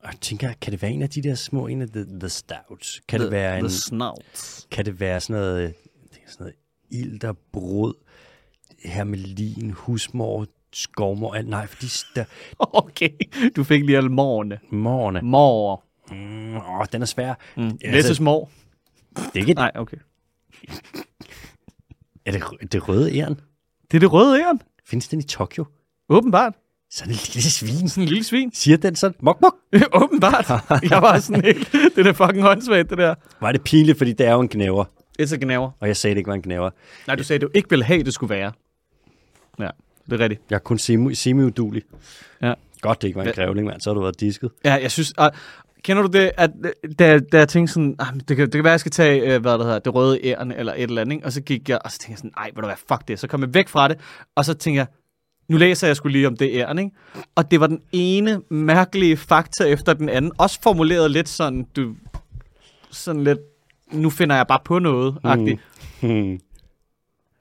Jeg tænker, kan det være en af de der små, en af the, the stouts? Kan det være en, The snout. kan det være sådan noget, sådan noget ilter, brød, hermelin, husmor, skovmor, alt, nej, fordi der, *laughs* Okay, du fik lige alle morgene. morgerne, Mor. mm, åh, den er svær. Mm. Altså- Læses mor. Det er ikke, Nej, okay. *laughs* er det, det røde æren? Det er det røde æren. Findes den i Tokyo? Åbenbart. Sådan en lille svin. Sådan en lille svin. Siger den sådan, mok, mok. *laughs* Åbenbart. Jeg var sådan helt... Det er fucking håndsvagt, det der. Var det pinligt, fordi det er jo en knæver. It's a gnaver. Og jeg sagde, det ikke var en knæver. Nej, du sagde, du ikke ville have, det skulle være. Ja, det er rigtigt. Jeg er kun semi- semi-udulig. Ja. Godt, det ikke var en grævling, mand. Så har du været disket. Ja, jeg synes... Uh, kender du det, at da, da jeg tænkte sådan, ah, det, kan, det kan være, jeg skal tage, øh, hvad der hedder, det røde æren eller et eller andet, ikke? og så gik jeg, og så tænkte jeg sådan, ej, ved du hvad, fuck det. Så kom jeg væk fra det, og så tænkte jeg, nu læser jeg skulle lige om det æren, ikke? Og det var den ene mærkelige fakta efter den anden. Også formuleret lidt sådan, du... Sådan lidt, nu finder jeg bare på noget, agtigt. Hmm.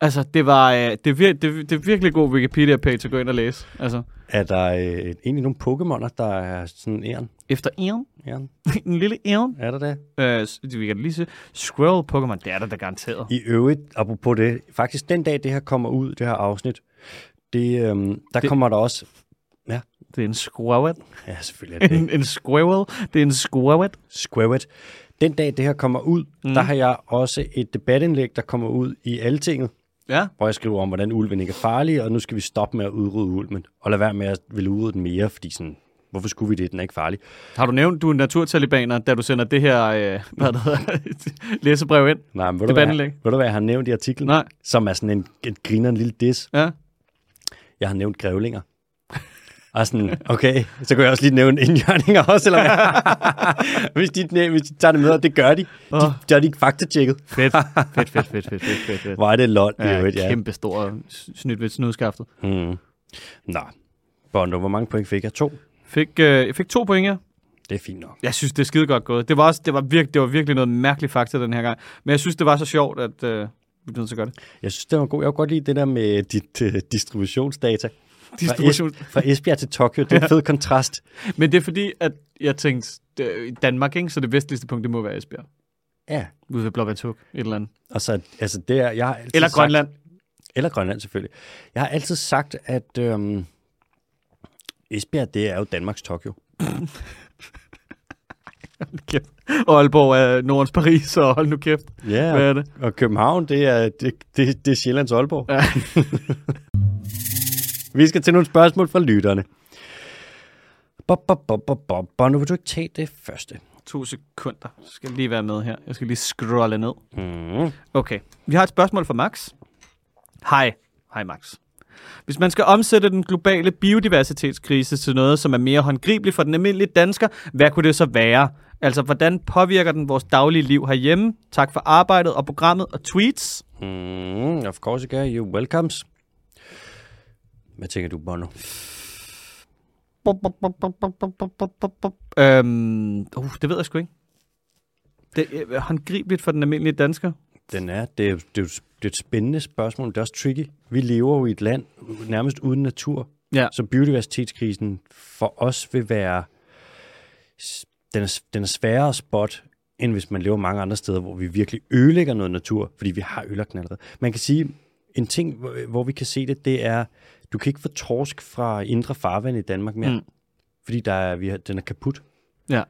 Altså, det var, øh, det, er vir- det, det er virkelig god Wikipedia-page at gå ind og læse. Altså, Er der øh, egentlig nogle Pokémoner, der er sådan æren? efter æren, æren? *laughs* en lille æren, Er der det? øh, vi kan lige se, Squirrel Pokémon, det er der da garanteret. I øvrigt, apropos det, faktisk den dag, det her kommer ud, det her afsnit, det, øhm, der Det- kommer der også... Det er en squirrel. Ja, selvfølgelig er det *laughs* En, en squirrel. Det er en squirrel. Squaret. Den dag, det her kommer ud, Mm. der har jeg også et debatindlæg, der kommer ud i Altinget, Ja. hvor jeg skriver om, hvordan ulven ikke er farlig, og nu skal vi stoppe med at udrydde ulven, og lade være med at ville udrydde den mere, fordi sådan, hvorfor skulle vi det, den er ikke farlig. Har du nævnt, du er naturtalibaner, da du sender det her øh, hvad det hedder, *laughs* læsebrev ind? Nej, men ved du, hvad, jeg, ved du, hvad jeg har nævnt i artiklen? Nej. Som er sådan en, en griner en lille dis. Ja. Jeg har nævnt grævlinger. Og sådan, okay, så kan jeg også lige nævne indjørninger også, eller hvad? *laughs* hvis, de, næ- hvis de tager det med, og det gør de. De, Åh. de har de ikke faktatjekket. Fedt. fedt, fedt, fedt, fedt, fedt, fedt, fedt. Hvor er det lol, Ja, øvrigt, ja. kæmpe stor snydt ved snudskaftet. Mm. Nå, Bondo, hvor mange point fik jeg? To? Fik, øh, jeg fik to point her. Det er fint nok. Jeg synes, det er skide godt gået. Det var, også, det var, virke, det var virkelig noget mærkeligt fakta den her gang. Men jeg synes, det var så sjovt, at øh, vi bliver nødt til at gøre det. Jeg synes, det var god. Jeg kunne godt lide det der med dit uh, distributionsdata. *laughs* Distribution. Fra, es- fra Esbjerg til Tokyo, det er en fed kontrast. Men det er fordi, at jeg tænkte, det, Danmark, ikke? så det vestligste punkt, det må være Esbjerg. Ja. Ude ved Blåvandshug, et eller andet. Og så, altså det er, jeg har Eller sagt, Grønland. Eller Grønland selvfølgelig. Jeg har altid sagt, at øhm, Esbjerg, det er jo Danmarks Tokyo. Kæft. Og Aalborg er Nordens Paris, og hold nu kæft. Ja, Hvad er det? og København, det er, det, det, det er Sjællands Aalborg. Ja. *laughs* Vi skal til nogle spørgsmål fra lytterne. Bob, bob, bob, bob, bob. Nu vil du ikke tage det første. To sekunder. Jeg skal lige være med her. Jeg skal lige scrolle ned. Mm. Okay. Vi har et spørgsmål fra Max. Hej. Hej Max. Hvis man skal omsætte den globale biodiversitetskrise til noget, som er mere håndgribeligt for den almindelige dansker, hvad kunne det så være? Altså, hvordan påvirker den vores daglige liv herhjemme? Tak for arbejdet og programmet og tweets. Mm, of course, okay. You welcomes. Hvad tænker du, Bono? Øhm, uh, det ved jeg sgu ikke. Det er håndgribeligt for den almindelige dansker. Den er, det er, det, er, det er et spændende spørgsmål, det er også tricky. Vi lever jo i et land nærmest uden natur, Ja. så biodiversitetskrisen for os vil være, den er, den er sværere at spotte, end hvis man lever mange andre steder, hvor vi virkelig ødelægger noget natur, fordi vi har ødelagt den allerede. Man kan sige, en ting, hvor- vi kan se det, det er, du kan ikke få torsk fra indre farvand i Danmark mere, mm. fordi der er, vi har, den er kaput. Ja.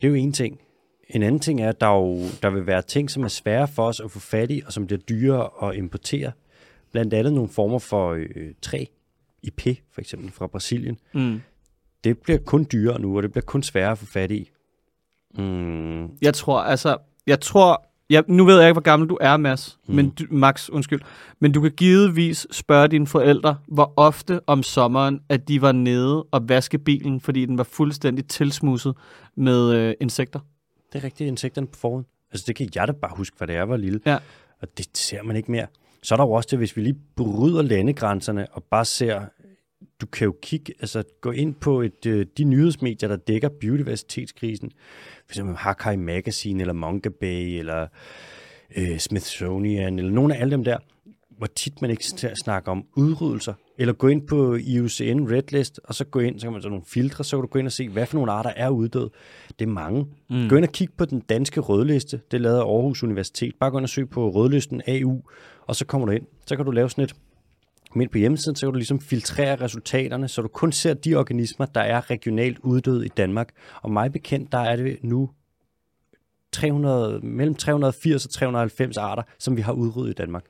Det er jo en ting. En anden ting er, at der, jo, der vil være ting, som er svære for os at få fat i, og som bliver dyrere at importere. Blandt andet nogle former for øh, træ, IP for eksempel fra Brasilien. Mm. Det bliver kun dyrere nu, og det bliver kun sværere at få fat i. Mm, Jeg tror, altså, jeg tror, jeg, nu ved jeg ikke, hvor gammel du er, Mads, mm. Mm. men du, Max, undskyld, men du kan givetvis spørge dine forældre, hvor ofte om sommeren, at de var nede og vaske bilen, fordi den var fuldstændig tilsmusset med øh, insekter. det er rigtigt, insekterne på forhånd. Altså det kan jeg da bare huske, hvad det er, var lille. Ja. Og det ser man ikke mere. Så er der jo også det, hvis vi lige bryder landegrænserne og bare ser, du kan jo kigge, altså gå ind på et, øh, de nyhedsmedier, der dækker biodiversitetskrisen. For eksempel Hakai Magazine, eller Manga Bay, eller øh, Smithsonian, eller nogle af alle dem der, hvor tit man ikke snakker om udryddelser. Eller gå ind på IUCN Redlist, og så gå ind, så kan man så nogle filtre, så kan du gå ind og se, hvad for nogle arter er uddøde. Det er mange. Mm. Gå ind og kig på den danske rødliste. Det af Aarhus Universitet. Bare gå ind og søg på rødlisten AU, og så kommer du ind. Så kan du lave sådan et men på hjemmesiden, så kan du ligesom filtrere resultaterne, så du kun ser de organismer, der er regionalt uddøde i Danmark. Og mig bekendt, der er det nu 300, mellem 380 og 390 arter, som vi har udryddet i Danmark.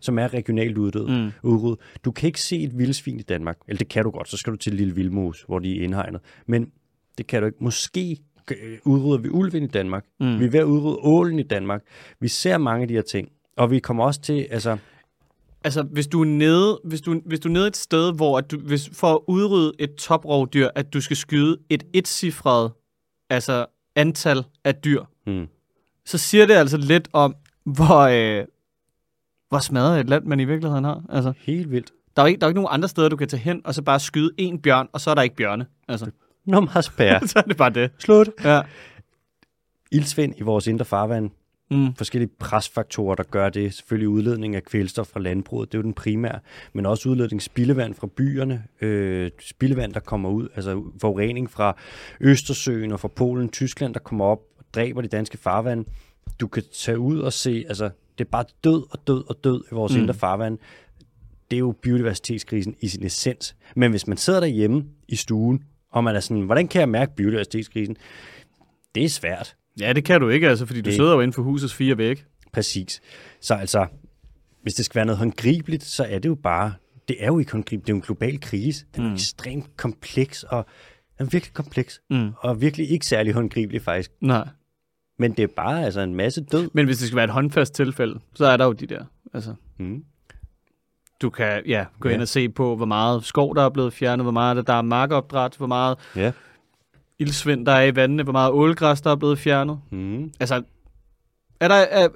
Som er regionalt uddøde, Mm. udryddet. Du kan ikke se et vildsvin i Danmark. Eller det kan du godt, så skal du til Lille Vildmos, hvor de er indhegnet. Men det kan du ikke. Måske øh, udrydder vi ulven i Danmark. Mm. Vi er ved at udrydde ålen i Danmark. Vi ser mange af de her ting. Og vi kommer også til, altså, Altså, hvis du er nede, hvis du, hvis du er nede et sted, hvor at du, hvis, for at udrydde et toprovdyr, at du skal skyde et etcifret altså antal af dyr, hmm, så siger det altså lidt om, hvor, øh, hvor smadret et land man i virkeligheden har. Altså, helt vildt. der er ikke, der er ikke nogen andre steder, du kan tage hen, og så bare skyde en bjørn, og så er der ikke bjørne. Altså, Nå, meget spærre. *laughs* så er det bare det. Slut. Ja. Ildsvind i vores indre farvand. Mm. Forskellige presfaktorer, der gør det. Selvfølgelig udledning af kvælstof fra landbruget, det er jo den primære. Men også udledning af spildevand fra byerne. Øh, spildevand, der kommer ud. Altså forurening fra Østersøen og fra Polen, Tyskland, der kommer op og dræber de danske farvand. Du kan tage ud og se, altså det er bare død og død og død i vores mm. indre farvand. Det er jo biodiversitetskrisen i sin essens. Men hvis man sidder derhjemme i stuen, og man er sådan, hvordan kan jeg mærke biodiversitetskrisen? Det er svært. Ja, det kan du ikke, altså, fordi du Det- sidder jo inden for husets fire vægge. Præcis. Så altså, hvis det skal være noget håndgribeligt, så er det jo bare, det er jo ikke håndgribeligt, det er jo en global krise. Den er mm. ekstremt kompleks, og den er virkelig kompleks, Mm. og virkelig ikke særlig håndgribelig faktisk. Nej. Men det er bare altså en masse død. Men hvis det skal være et håndfast tilfælde, så er der jo de der. Altså, Mm. du kan ja, gå Ja. ind og se på, hvor meget skov, der er blevet fjernet, hvor meget der er markopdræt, hvor meget Ja. Ildsvind, der er i vandene, hvor meget ålgræs, der er blevet fjernet. Mm. Altså, er, der, er,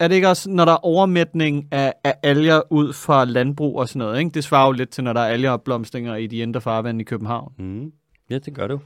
er det ikke også, når der er overmætning af, af alger ud fra landbrug og sådan noget, ikke? Det svarer jo lidt til, når der er algeopblomstringer i de indre farvande i København, Mm. Ja, det gør det jo.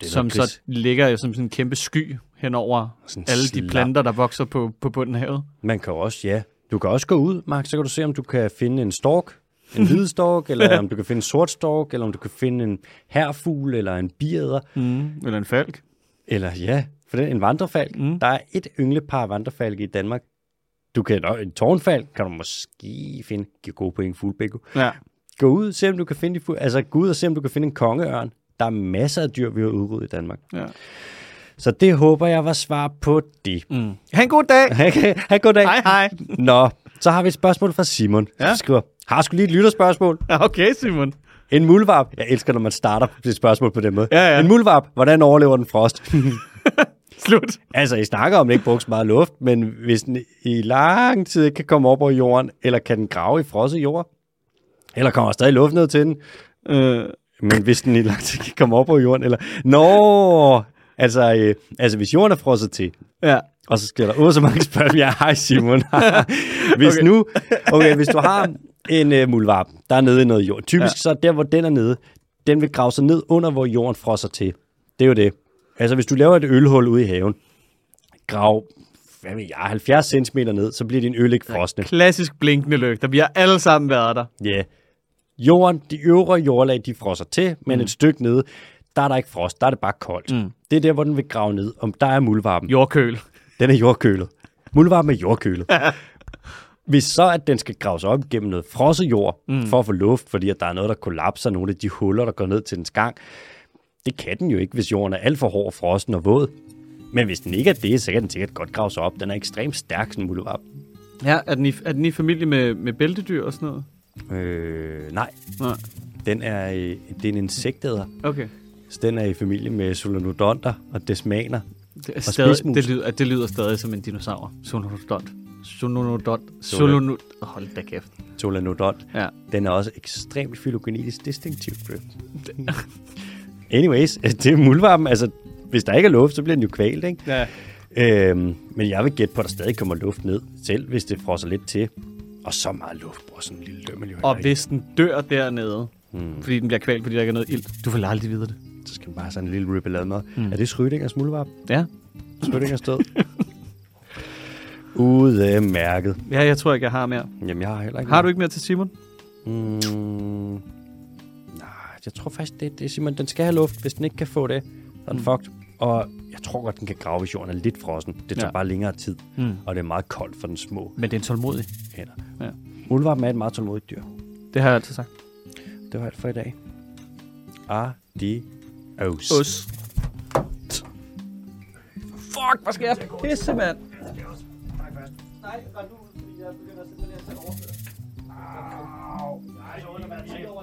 Det som noget så ligger som sådan en kæmpe sky henover Sådan alle de slap. planter, der vokser på, på bunden af havet. Man kan også, ja. Du kan også gå ud, Max, så kan du se, om du kan finde en stork, en *laughs* hvid stork, eller om du kan finde en sort stork, eller om du kan finde en herfugl, eller en biæder, Mm. Eller en falk. eller ja, for den en vandrefalk. Mm. Der er et ynglepar vandrefalke i Danmark. Du kan en tårnfald kan du måske finde, give gode point, fuglebækko. Ja. Gå ud, se om du kan finde, altså gå ud og se om du kan finde en kongeørn. Der er masser af dyr, vi har udryddet i Danmark. ja. Så det håber jeg var svar på det. Mm. Ha' en god dag. *laughs* ha' en god dag. hej, hej. Nå, så har vi et spørgsmål fra Simon. Ja. Skriver, har sgu lige et lytterspørgsmål. Ja, *laughs* Okay, Simon. En muldvarp. Jeg elsker, når man starter et spørgsmål på den måde. Ja, ja. En muldvarp. Hvordan overlever den frost? *laughs* Slut. altså, I snakker om, at den ikke bruger så meget luft, men hvis den i lang tid ikke kan komme op over jorden, eller kan den grave i frosset jord, eller kommer der stadig luft ned til den, Øh, men hvis den i lang tid kan komme op over jorden, eller... Nå! Altså, øh, altså hvis jorden er frosset til, ja. og så skal der åh, så mange spørgsmål. Ja, hej Simon. *laughs* hvis okay. nu, okay, hvis du har en øh, muldvarp, der er nede i noget jord. Typisk Ja. så der, hvor den er nede, den vil grave sig ned under, hvor jorden frosser til. Det er jo det. Altså, hvis du laver et ølhul ude i haven, grav, hvad ved jeg, 70 cm ned, så bliver din øl ikke frosne. Klassisk blinkende lygter. Vi har alle sammen været der. Ja. Yeah. Jorden, de øvre jordlag, de frosser til, men mm. et stykke nede, der er der ikke frost, der er det bare koldt. Mm. Det er der, hvor den vil grave ned. Om der er muldvarpen. Jordkøl. Den er jordkølet. Muldvarpen er jordkølet. *laughs* Hvis så, at den skal graves op gennem noget frosset jord, mm. for at få luft, fordi at der er noget, der kollapser, nogle af de huller, der går ned til dens gang, det kan den jo ikke, hvis jorden er alt for hård, frossen og våd. Men hvis den ikke er det, så kan den sikkert godt graves op. Den er ekstremt stærk, sådan en muldvarp. Ja, er den i, er den i familie med, med bæltedyr og sådan noget? Øh, nej, Nej. den er, øh, det er en insektæder. Okay. Så den er i familie med solenodonter og desmaner. Det, er Og stadig, spidsmus. det, lyder, det lyder stadig som en dinosaur. Sonodont. Sonodont. Solen. Solonod... Hold da kæft. Solenodont. Ja. Den er også ekstremt fylogenetisk distinktiv. *laughs* Anyways, det er muldvarpen. Altså, hvis der ikke er luft, så bliver den jo kvalt, ikke? Ja. Øhm, men jeg vil gætte på, at der stadig kommer luft ned, selv hvis det frosser lidt til. Og så meget luft bruger sådan en lille dømmel jo Og hvis den dør dernede, Hmm. fordi den bliver kvalt, fordi der ikke er noget ilt, du vil aldrig vide det. Så skal man bare have sådan en lille ribbelade med. Mm. Er det Schrödingers muldvarp? Ja. Schrödingers død? *laughs* Ude mærket. Ja, jeg tror ikke, jeg har mere. Jamen, jeg har heller ikke Har du ikke mere til Simon? Mm, nej, jeg tror faktisk, det, det simpelthen, den skal have luft. Hvis den ikke kan få det, så er den Mm. fucked. Og jeg tror godt, den kan grave, hvis jorden er lidt frossen. Det tager Ja. bare længere tid, Mm. og det er meget koldt for den små Men det er en tålmodig. hænder. Ja. Muldvarpen er et meget tålmodigt dyr. Det har jeg altid sagt. Det var alt for i dag. Adios. Os. Fuck, hvor skal jeg pisse, mand? Nej, ret nu, fordi jeg begynder simpelthen at tage overført. Au. Nej, så vil der være 10 over over.